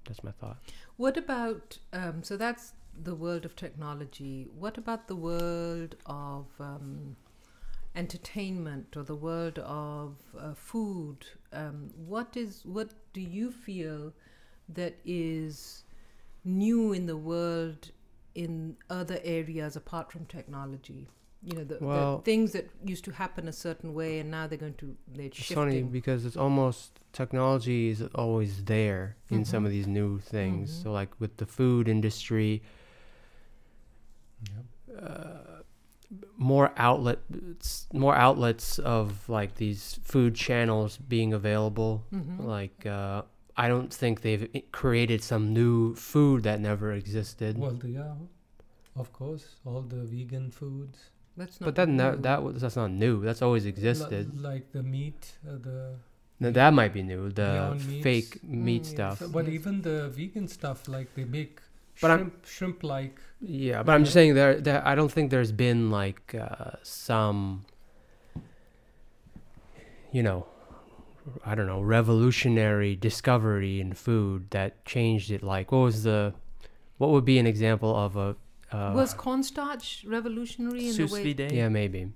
that's my thought. What about um, so that's the world of technology. What about the world of um, entertainment or the world of uh, food? Um, what is what do you feel that is new in the world in other areas apart from technology? You know, the, Well- the things that used to happen a certain way, and now they're going to they're It's funny because it's almost technology is always there in some Mhm. of these new things. Mhm. So like with the food industry, Yep. uh, more outlets, more outlets of like these food channels being available. Mhm. Like uh, I don't think they've created some new food that never existed. Well, the, yeah, of course, all the vegan foods. That's not but that new. that was that's not new. That's always existed. like the meat, uh, the Now, that might be new. The Meats. fake meat Mm, stuff. So, but Yes. even the vegan stuff, like they make But I'm- shrimp, shrimp like. Yeah, but I'm just saying there, there. I don't think there's been like uh, some, you know, I don't know, revolutionary discovery in food that changed it. Like, what was the, what would be an example of a? Uh, was cornstarch revolutionary in Sous the way vide. yeah, maybe.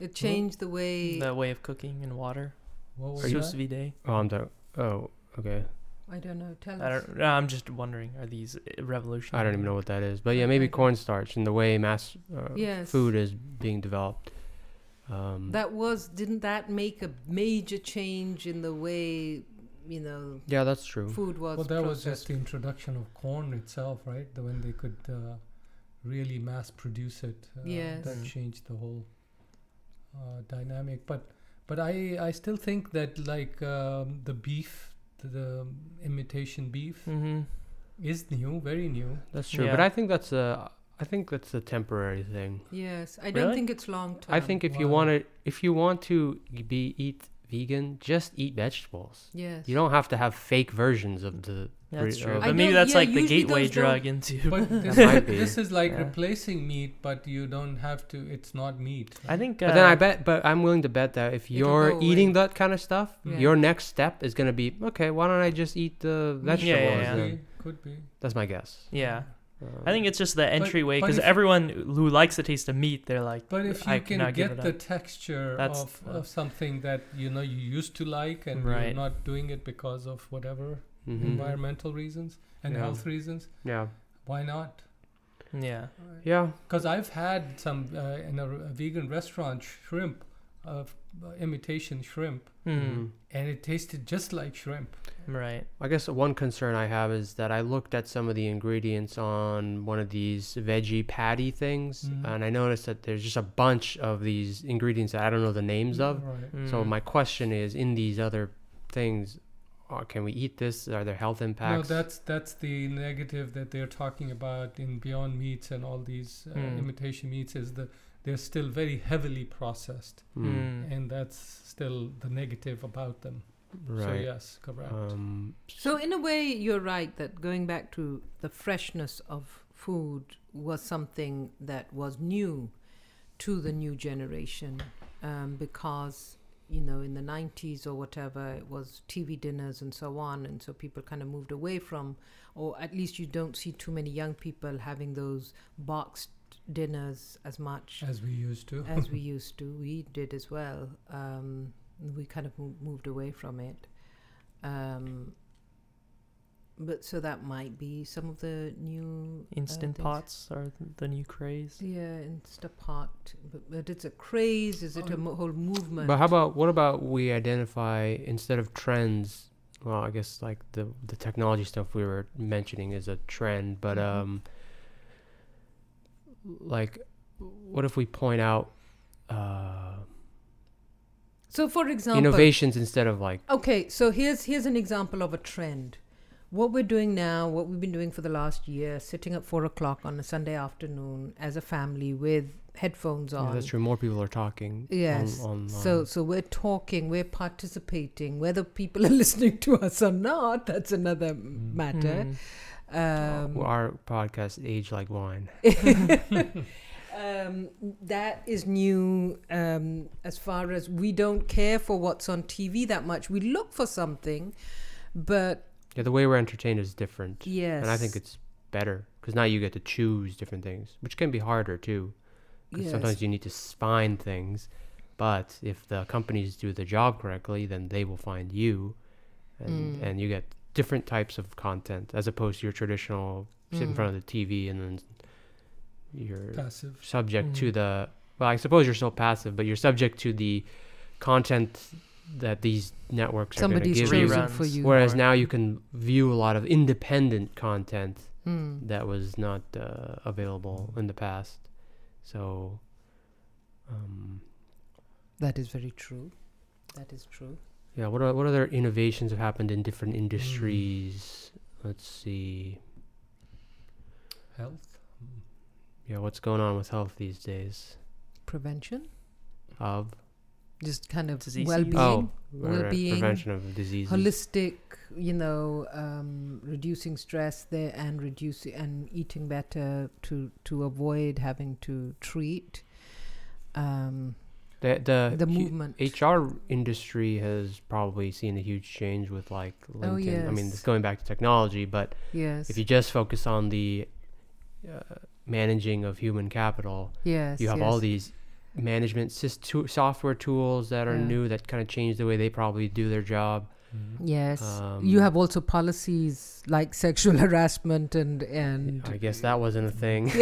it changed the way The way of cooking in water. What was Sous that? vide. Oh, I'm talking. Oh, okay. I don't know. Tell I us. don't. no, I'm just wondering. Are these revolutionary? I don't even know what that is, but yeah, maybe cornstarch and the way mass uh, Yes. food is being developed. Um, That was didn't that make a major change in the way you know, Yeah, that's true. food was well, that was just the introduction of corn itself, right? The, when they could uh, really mass produce it. Uh, Yes. That Mm. changed the whole uh, dynamic. But but I I still think that like um, the beef, the, the imitation beef, Mm-hmm. is new, very new. That's true. But I think that's a I think that's a temporary thing. Yes, I don't think it's long term. I think if you want to if you want to be eat vegan, just eat vegetables. Yes. You don't have to have fake versions of the That's true. uh, But I maybe that's yeah, like the gateway those don't- drug into. But this, might is, be. this is like Yeah. replacing meat, but you don't have to. It's not meat. I think. Uh, But then I bet, but I'm willing to bet that if you're eating away. that kind of stuff, Yeah. your next step is gonna be okay. Why don't I just eat the Yeah, yeah, vegetables? yeah. Could be. Could be. That's my guess. Yeah. Um, I think it's just the entryway because everyone who likes the taste of meat, they're like, But if you can get the texture That's- of, uh, of something that you know you used to like and you're not doing it because of whatever mhm. environmental reasons and Yeah. health reasons, Yeah. why not? yeah, Yeah. Because I've had some uh, in a vegan restaurant shrimp, uh, f- uh, imitation shrimp, mm, Mhm. and it tasted just like shrimp. right, I guess one concern I have is that I looked at some of the ingredients on one of these veggie patty things, Mhm. and I noticed that there's just a bunch of these ingredients that I don't know the names of. Right. So Mm. my question is, in these other things, uh, can we eat this? Are there health impacts? No, that's that's the negative that they're talking about in Beyond Meats and all these uh, Mm. imitation meats is that they're still very heavily processed, Mm, Mm. and that's still the negative about them. Right. So yes, correct. Um, So in a way, you're right that going back to the freshness of food was something that was new to the new generation, um, because you know in the 90s or whatever it was TV dinners and so on, and so people kind of moved away from, or at least you don't see too many young people having those boxed dinners as much as we used to. as we used to. We did as well. Um, we kind of mo- moved away from it. Um, but so that might be some of the new uh, instant things. pots are the new craze. Yeah, Instapot. But, but it's a craze. Is it a Um, mo- whole movement? but how about what about we identify instead of trends? Well, I guess like the the technology stuff we were mentioning is a trend, but Mhm. um, like, what if we point out uh, so, for example, innovations instead of like Okay, so here's here's an example of a trend. What we're doing now, what we've been doing for the last year, sitting at four o'clock on a Sunday afternoon as a family with headphones yeah, on. that's true. More people are talking. Yes. On, on, So so we're talking, we're participating. Whether people are listening to us or not, that's another Mm. matter. Mm. Um, our podcast age like wine. um, that is new um, as far as we don't care for what's on TV that much. We look for something, but Yeah, the way we're entertained is different. yes, and I think it's better because now you get to choose different things, which can be harder too. Because yes. sometimes you need to find things, but if the companies do the job correctly, then they will find you, and Mm. and you get different types of content as opposed to your traditional sit in Mm. front of the TV and then you're Passive. subject to Mhm. the well, I suppose you're still passive, but you're subject to the content that these networks somebody's are going to give you. for you. Whereas now you can view a lot of independent content Mm. that was not uh, available in the past. So, um, That is very true. That is true. yeah, what are, what other innovations have happened in different industries? Let's see. Health. Yeah, what's going on with health these days? Prevention, Of just kind of Diseases? well-being, oh, right, right, well-being, prevention of diseases. holistic. You know, um, reducing stress there and reducing and eating better to to avoid having to treat. Um, the the, the movement. HR industry has probably seen a huge change with like LinkedIn. I mean, yes. it's going back to technology, but yes. if you just focus on the uh, managing of human capital, yes. you have yes. all these management sys- software tools that are Yeah. new that kind of change the way they probably do their job. Yes. you Um, have also policies like sexual harassment and and I guess that wasn't a thing.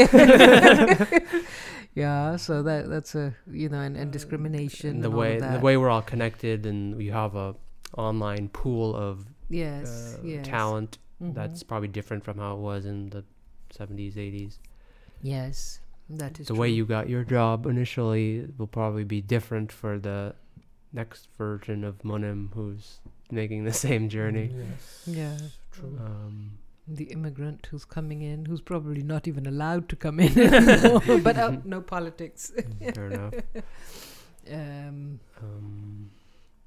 yeah. So that that's a you know and, and discrimination. And the and all way the way we're all connected, and we have a online pool of Yes. uh, yes. talent. Mhm. That's probably different from how it was in the 70s, 80s. yes. That is the way you got your job initially will probably be different for the next version of Monim who's making the same journey. Yes. Yeah. True. Um, the immigrant who's coming in, who's probably not even allowed to come in anymore. but uh, no politics. fair enough. Um, Um,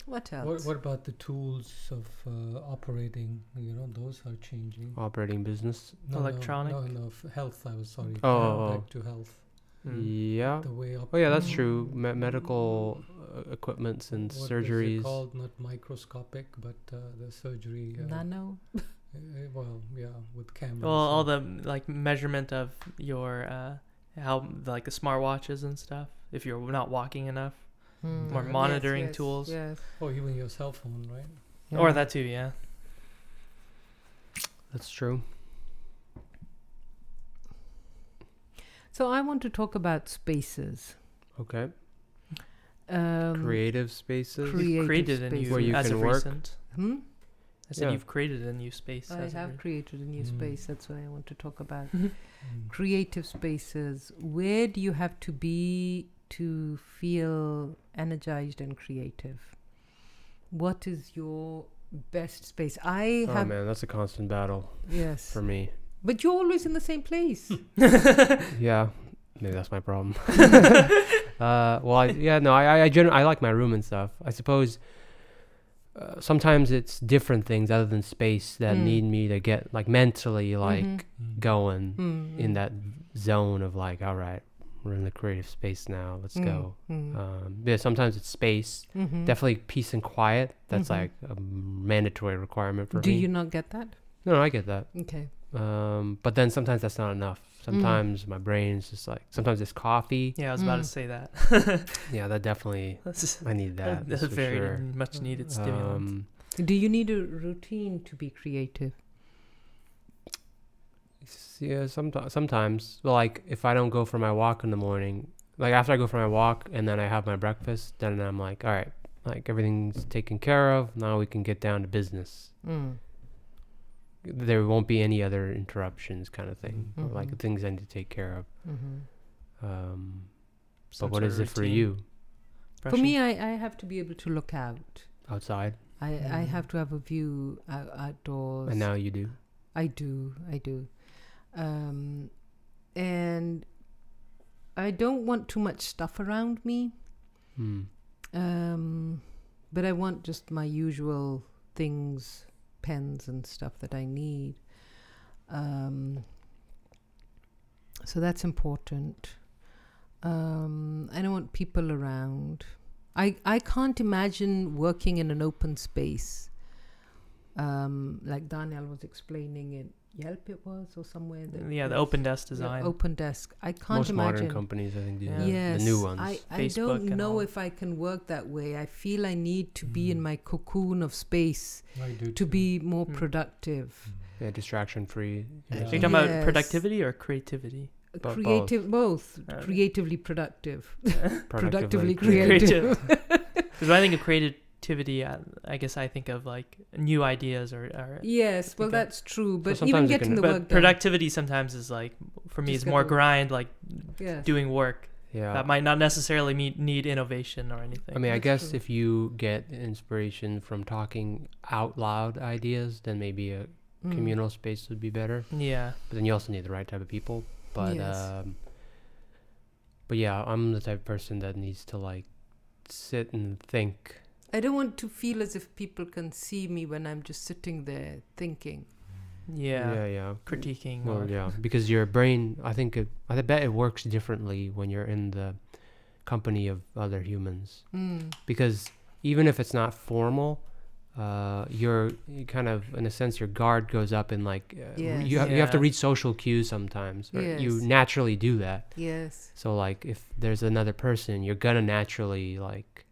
what else? What, what about the tools of uh, operating? You know, those are changing. operating business. No, Electronic? No, no, no, f- health. I was sorry. Oh, oh, oh. Back to health. Mm. Yeah. The way op- Oh yeah, that's true. Me- medical uh, equipments and what was it surgeries. called not microscopic, but uh, the surgery. Uh, Nano. uh, well, yeah, with cameras. Well, all the like measurement of your uh, how like the smartwatches and stuff. If you're not walking enough, Mm. More monitoring yes, tools. Yes. Oh, even your cell phone, right? or that too, yeah. That's true. So I want to talk about spaces. Okay. Um, Creative spaces. Creative You've created a new spaces. Where you as can work. recent. Hmm? I said Yeah. you've created a new space. I have re- created a new Mm. space. That's what I want to talk about. Mm. Creative spaces. Where do you have to be to feel energized and creative? What is your best space? I Oh have man, that's a constant battle yes, for me. but you're always in the same place. Yeah, maybe that's my problem. uh, well, I, yeah, no, I, I, I, gen- I like my room and stuff. I suppose uh, sometimes it's different things other than space that Mm. need me to get like mentally like Mhm. Mm. going Mm, in that zone of like, all right, we're in the creative space now. Let's mm, go. mm, Um, yeah, sometimes it's space. mhm. Definitely peace and quiet. That's Mhm. like a mandatory requirement for Do me. you not get that? no, no, I get that. Okay. Um, but then sometimes that's not enough. Mm. Sometimes my brain's just like sometimes it's coffee. yeah, I was about Mm. to say that. Yeah, that definitely That's, I need that. that's That's a very sure. much needed stimulant. Um, Do you need a routine to be creative? S- yeah, sometimes sometimes well, like if I don't go for my walk in the morning, like after I go for my walk and then I have my breakfast, then I'm like, all right, like everything's taken care of. Now we can get down to business. Mm. There won't be any other interruptions, kind of thing. or Like things I need to take care of. hmm Um, but what is sort it for routine. you For me, I, I have to be able to look out. outside? I, I Mm. have to have a view out, outdoors. And now you do. I do, I do. Um, and I don't want too much stuff around me. Hmm. Um, but I want just my usual things, pens and stuff that I need. Um, so that's important. Um, I don't want people around. I, I can't imagine working in an open space. Um, like Daniel was explaining it, Yelp it was, or somewhere. That yeah, the open desk yeah, design. open desk. I can't Most imagine. modern companies, I think, do Yeah. that. Yes, the new ones. I, I Facebook don't know if I can work that way. I feel I need to be in Mm. my cocoon of space to too. be more Mm. productive. yeah, distraction free. Yeah. Are you talking about productivity or creativity? Uh, Bo- Creative, both. Okay. Creatively productive. Productively Productively creative. creative. Because when I think of creativity, I, I guess I think of like new ideas or. or yes, well, think that- that's true. But even getting can- the but work done. productivity sometimes is like for me Just is more grind, like Yes. doing work Yeah. that might not necessarily meet, need innovation or anything. I mean, I guess true. if you get inspiration from talking out loud ideas, then maybe a Mm. communal space would be better. yeah, But then you also need the right type of people. But Yes. um, but yeah, I'm the type of person that needs to like sit and think. I don't want to feel as if people can see me when I'm just sitting there thinking. yeah, yeah, yeah. critiquing. Well, or- yeah, because your brain, I think, it, I bet it works differently when you're in the company of other humans. Mm. Because even if it's not formal, uh, you're kind of, in a sense, your guard goes up and like, uh, Yes. you, have, you have to read social cues sometimes. Or You naturally do that. Yes. So, like, if there's another person, you're gonna naturally, like,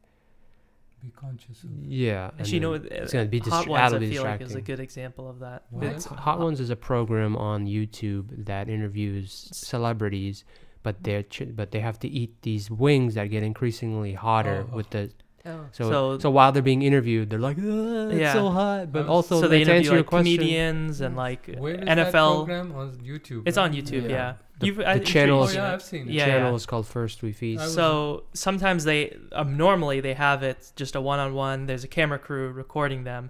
Be conscious of. yeah. and Actually, you know, it's gonna be Hot distra- Ones I that'll be feel like is a good example of that. What? It's Hot Ones is a program on YouTube that interviews celebrities, but they're ch- but they have to eat these wings that get increasingly hotter Oh. with the Oh. So, So- so while they're being interviewed, they're like, "Ah, "It's Yeah. so hot," but Um, also so they to answer interview your like comedians and like Where is that NFL. program on YouTube? It's right? on YouTube. Yeah. Yeah, The- You've, the I'm channel Oh is- yeah. I've seen it. The Yeah, channel yeah. is called First We Feast. So sometimes they um, normally they have it just a one-on-one. There's a camera crew recording them,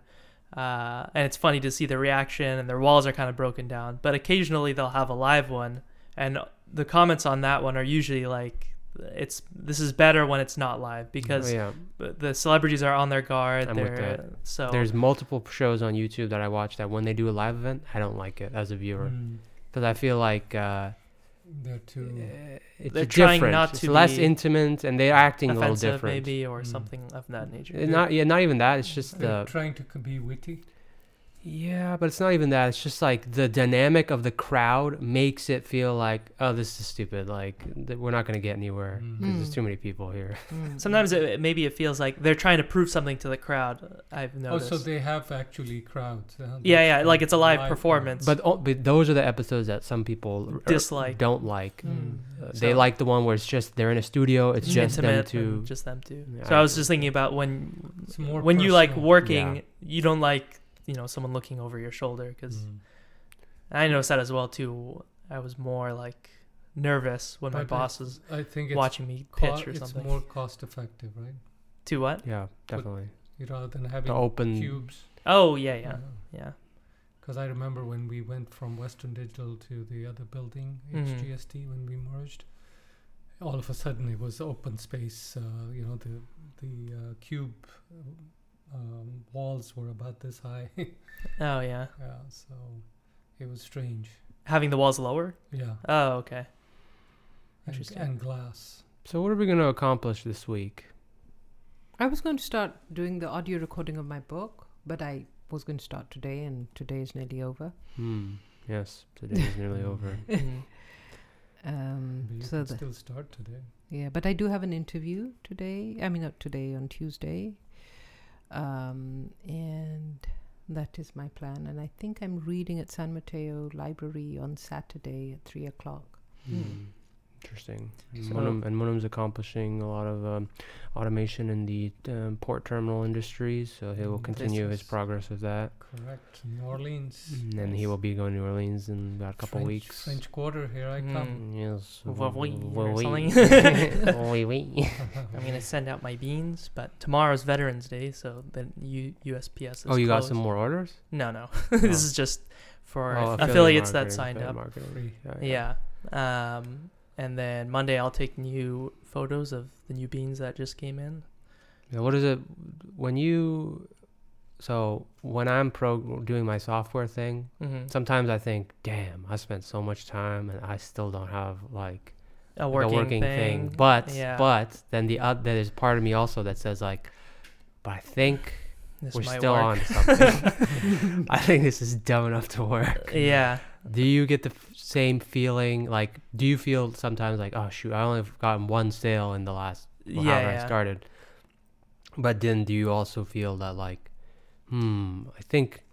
uh, and it's funny to see the reaction. And their walls are kind of broken down. But occasionally they'll have a live one, and the comments on that one are usually like, "It's this is better when it's not live Oh, because yeah, the celebrities are on their guard. I'm with they're so there's multiple shows on YouTube that I watch that when they do a live event, I don't like it as a viewer Mm, because I feel like uh, they're too. uh, it's They're trying different. not it's to less be intimate, and they're acting a little different. maybe or Mm. something of that nature. Uh, Not yeah, not even that. It's just They're the trying to be witty. Yeah, but it's not even that. It's just like the dynamic of the crowd makes it feel like oh, this is stupid. Like th- we're not gonna get anywhere. Mm. 'cause There's Mm. too many people here. Mm. Sometimes it, it- maybe it feels like they're trying to prove something to the crowd. I've noticed. Oh, so they have actually crowds. uh, Yeah, yeah, like it's a live crowd. performance. But, oh, but those are the episodes that some people r- Dislike. don't like. Mm. Uh, they So- like the one where it's just they're in a studio. It's just them intimate two. just them two. Yeah, so I I was just thinking about when It's more when you like working, Yeah. you don't like you know someone looking over your shoulder because Mm. I noticed that as well too. I was more like nervous when my boss was I think it's watching me co- pitch or something. it's something. more cost effective, right? to what? Yeah, definitely. Rather than having The open. cubes. Oh yeah, yeah, yeah. Because I remember when we went from Western Digital to the other building. HGST, when we merged, all of a sudden it was open space. Uh, you know, the the uh, cube um, walls were about this high. Oh yeah. yeah, so it was strange. Having the walls lower. Yeah, Oh okay. Interesting. and glass. So what are we gonna accomplish this week? I was going to start doing the audio recording of my book, but I was going to start today, and today is nearly over. Hmm. Yes, today is nearly over. Um, But you so can the, still start today. yeah, but I do have an interview today. I mean, not today, on Tuesday. Um, and that is my plan. And I think I'm reading at San Mateo Library on Saturday at three o'clock. Hmm. Interesting. And So- Munam, and Munam's accomplishing a lot of um, automation in the um, port terminal industries, so he will Mm, continue his progress with that. Correct. New Orleans. And then he will be going to New Orleans in about a couple French, weeks. French Quarter, here I come. Yes. Voi- voi, voi, or voi. something. Oui, oui. I'm gonna send out my beans, but tomorrow's Veterans Day, so the U- USPS is Oh, you got some more orders? No, no. Oh. this is just for Oh, aff- affiliates that signed affiliate up. marketing. Free. Yeah, Yeah. Um, and then Monday I'll take new photos of the new beans that just came in. Yeah, what is it when you? So when I'm pro doing my software thing, Mm-hmm. sometimes I think, damn, I spent so much time and I still don't have like A like working, a working thing. But yeah, but then the other there's part of me also that says like, but I think this we're might still work. on to something. I think this is dumb enough to work. yeah. Do you get the f- same feeling? Like, do you feel sometimes like, oh shoot, I only have gotten one sale in the last well, yeah. however I started. But then, do you also feel that like, hmm, I think,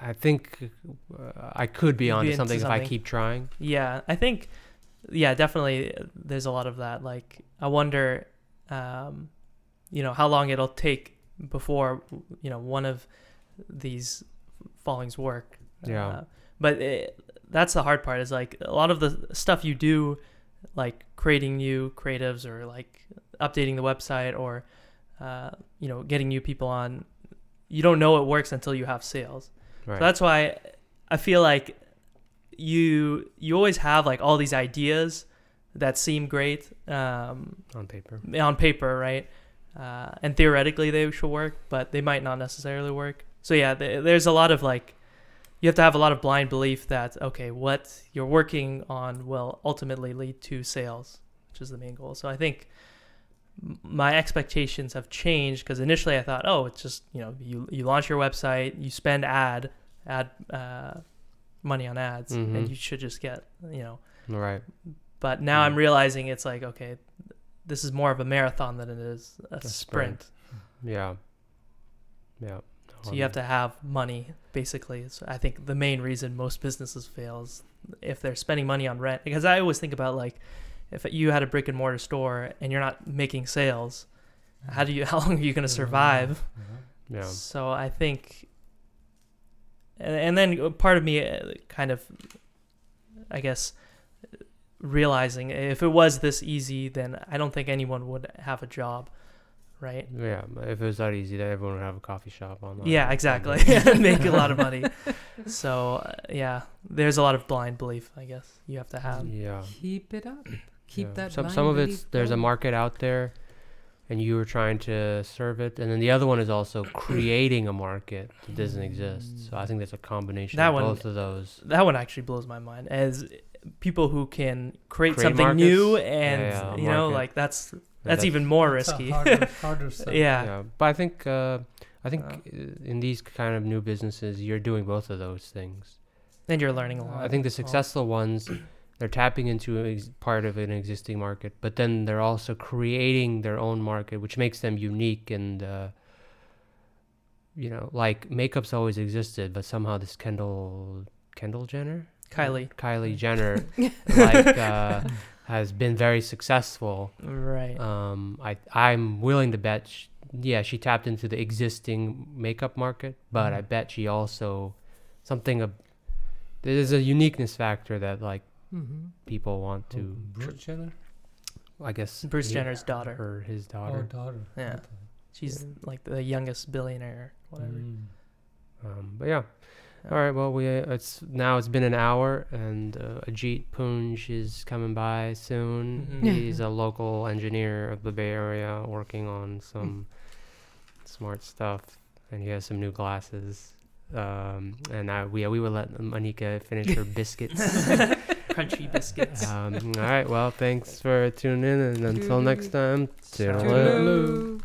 I think uh, I could be onto be something, if I keep trying. Yeah, I think, yeah, definitely. There's a lot of that. Like, I wonder, um, you know, how long it'll take before you know one of these fallings work. Yeah. Uh, but it, that's the hard part. Is like a lot of the stuff you do, like creating new creatives or like updating the website or, uh, you know, getting new people on. You don't know it works until you have sales. Right. So that's why I feel like you you always have like all these ideas that seem great um, on paper. on paper, right? Uh, and theoretically they should work, but they might not necessarily work. So yeah, th- there's a lot of like you have to have a lot of blind belief that okay, what you're working on will ultimately lead to sales, which is the main goal. So I think my expectations have changed because initially I thought, oh, it's just you know you you launch your website, you spend ad ad uh, money on ads, Mhm. and you should just get you know. Right. But now I'm Mhm. realizing it's like okay, this is more of a marathon than it is a, A sprint. sprint. Yeah. Yeah. So you have to have money, basically. So I think the main reason most businesses fail is if they're spending money on rent. Because I always think about like, if you had a brick and mortar store and you're not making sales, mm-hmm. how do you how long are you gonna mm-hmm. survive? Mm-hmm. Yeah. So I think, and, and then part of me uh, kind of, I guess, realizing if it was this easy, then I don't think anyone would have a job, right? Yeah, if it was that easy, then everyone would have a coffee shop online. Yeah, exactly. Make a lot of money. So uh, yeah, there's a lot of blind belief, I guess you have to have. Yeah. Keep it up. Keep yeah. that. Some some of it's belief there's a market out there, and you were trying to serve it, and then the other one is also creating a market that doesn't exist. So I think that's a combination That of one- both of those. That one actually blows my mind as people who can create, Create something markets? new and yeah, you know market. like that's And that's even more risky. harder, harder yeah. Yeah, but I think uh, I think Uh, uh, in these kind of new businesses, you're doing both of those things. and you're learning a lot. I think the Oh. successful ones, they're tapping into a ex- part of an existing market, but then they're also creating their own market, which makes them unique and. Uh, you know, like makeup's always existed, but somehow this Kendall Kendall Jenner, Kylie. Kylie Jenner, like uh, has been very successful. Right. Um, I I'm willing to bet, sh- yeah, she tapped into the existing makeup market, but I Mhm. bet she also something of there's a uniqueness factor that like Mhm. people want Oh, to. Bruce Jenner? I guess Bruce he- Jenner's daughter. or his Oh, daughter. daughter. Yeah. Okay. She's like the youngest billionaire, whatever. Mm. Um, but yeah. Yeah. All right. Well, we uh, it's now it's been an hour, and uh, Ajit Poonj is coming by soon. Mhm. He's a local engineer of the Bay Area, working on some smart stuff, and he has some new glasses. Um, and I, we we will let Anika finish her biscuits. Crunchy biscuits. um, all right. Well, thanks for tuning in, and until next time, toodaloo. Toodaloo.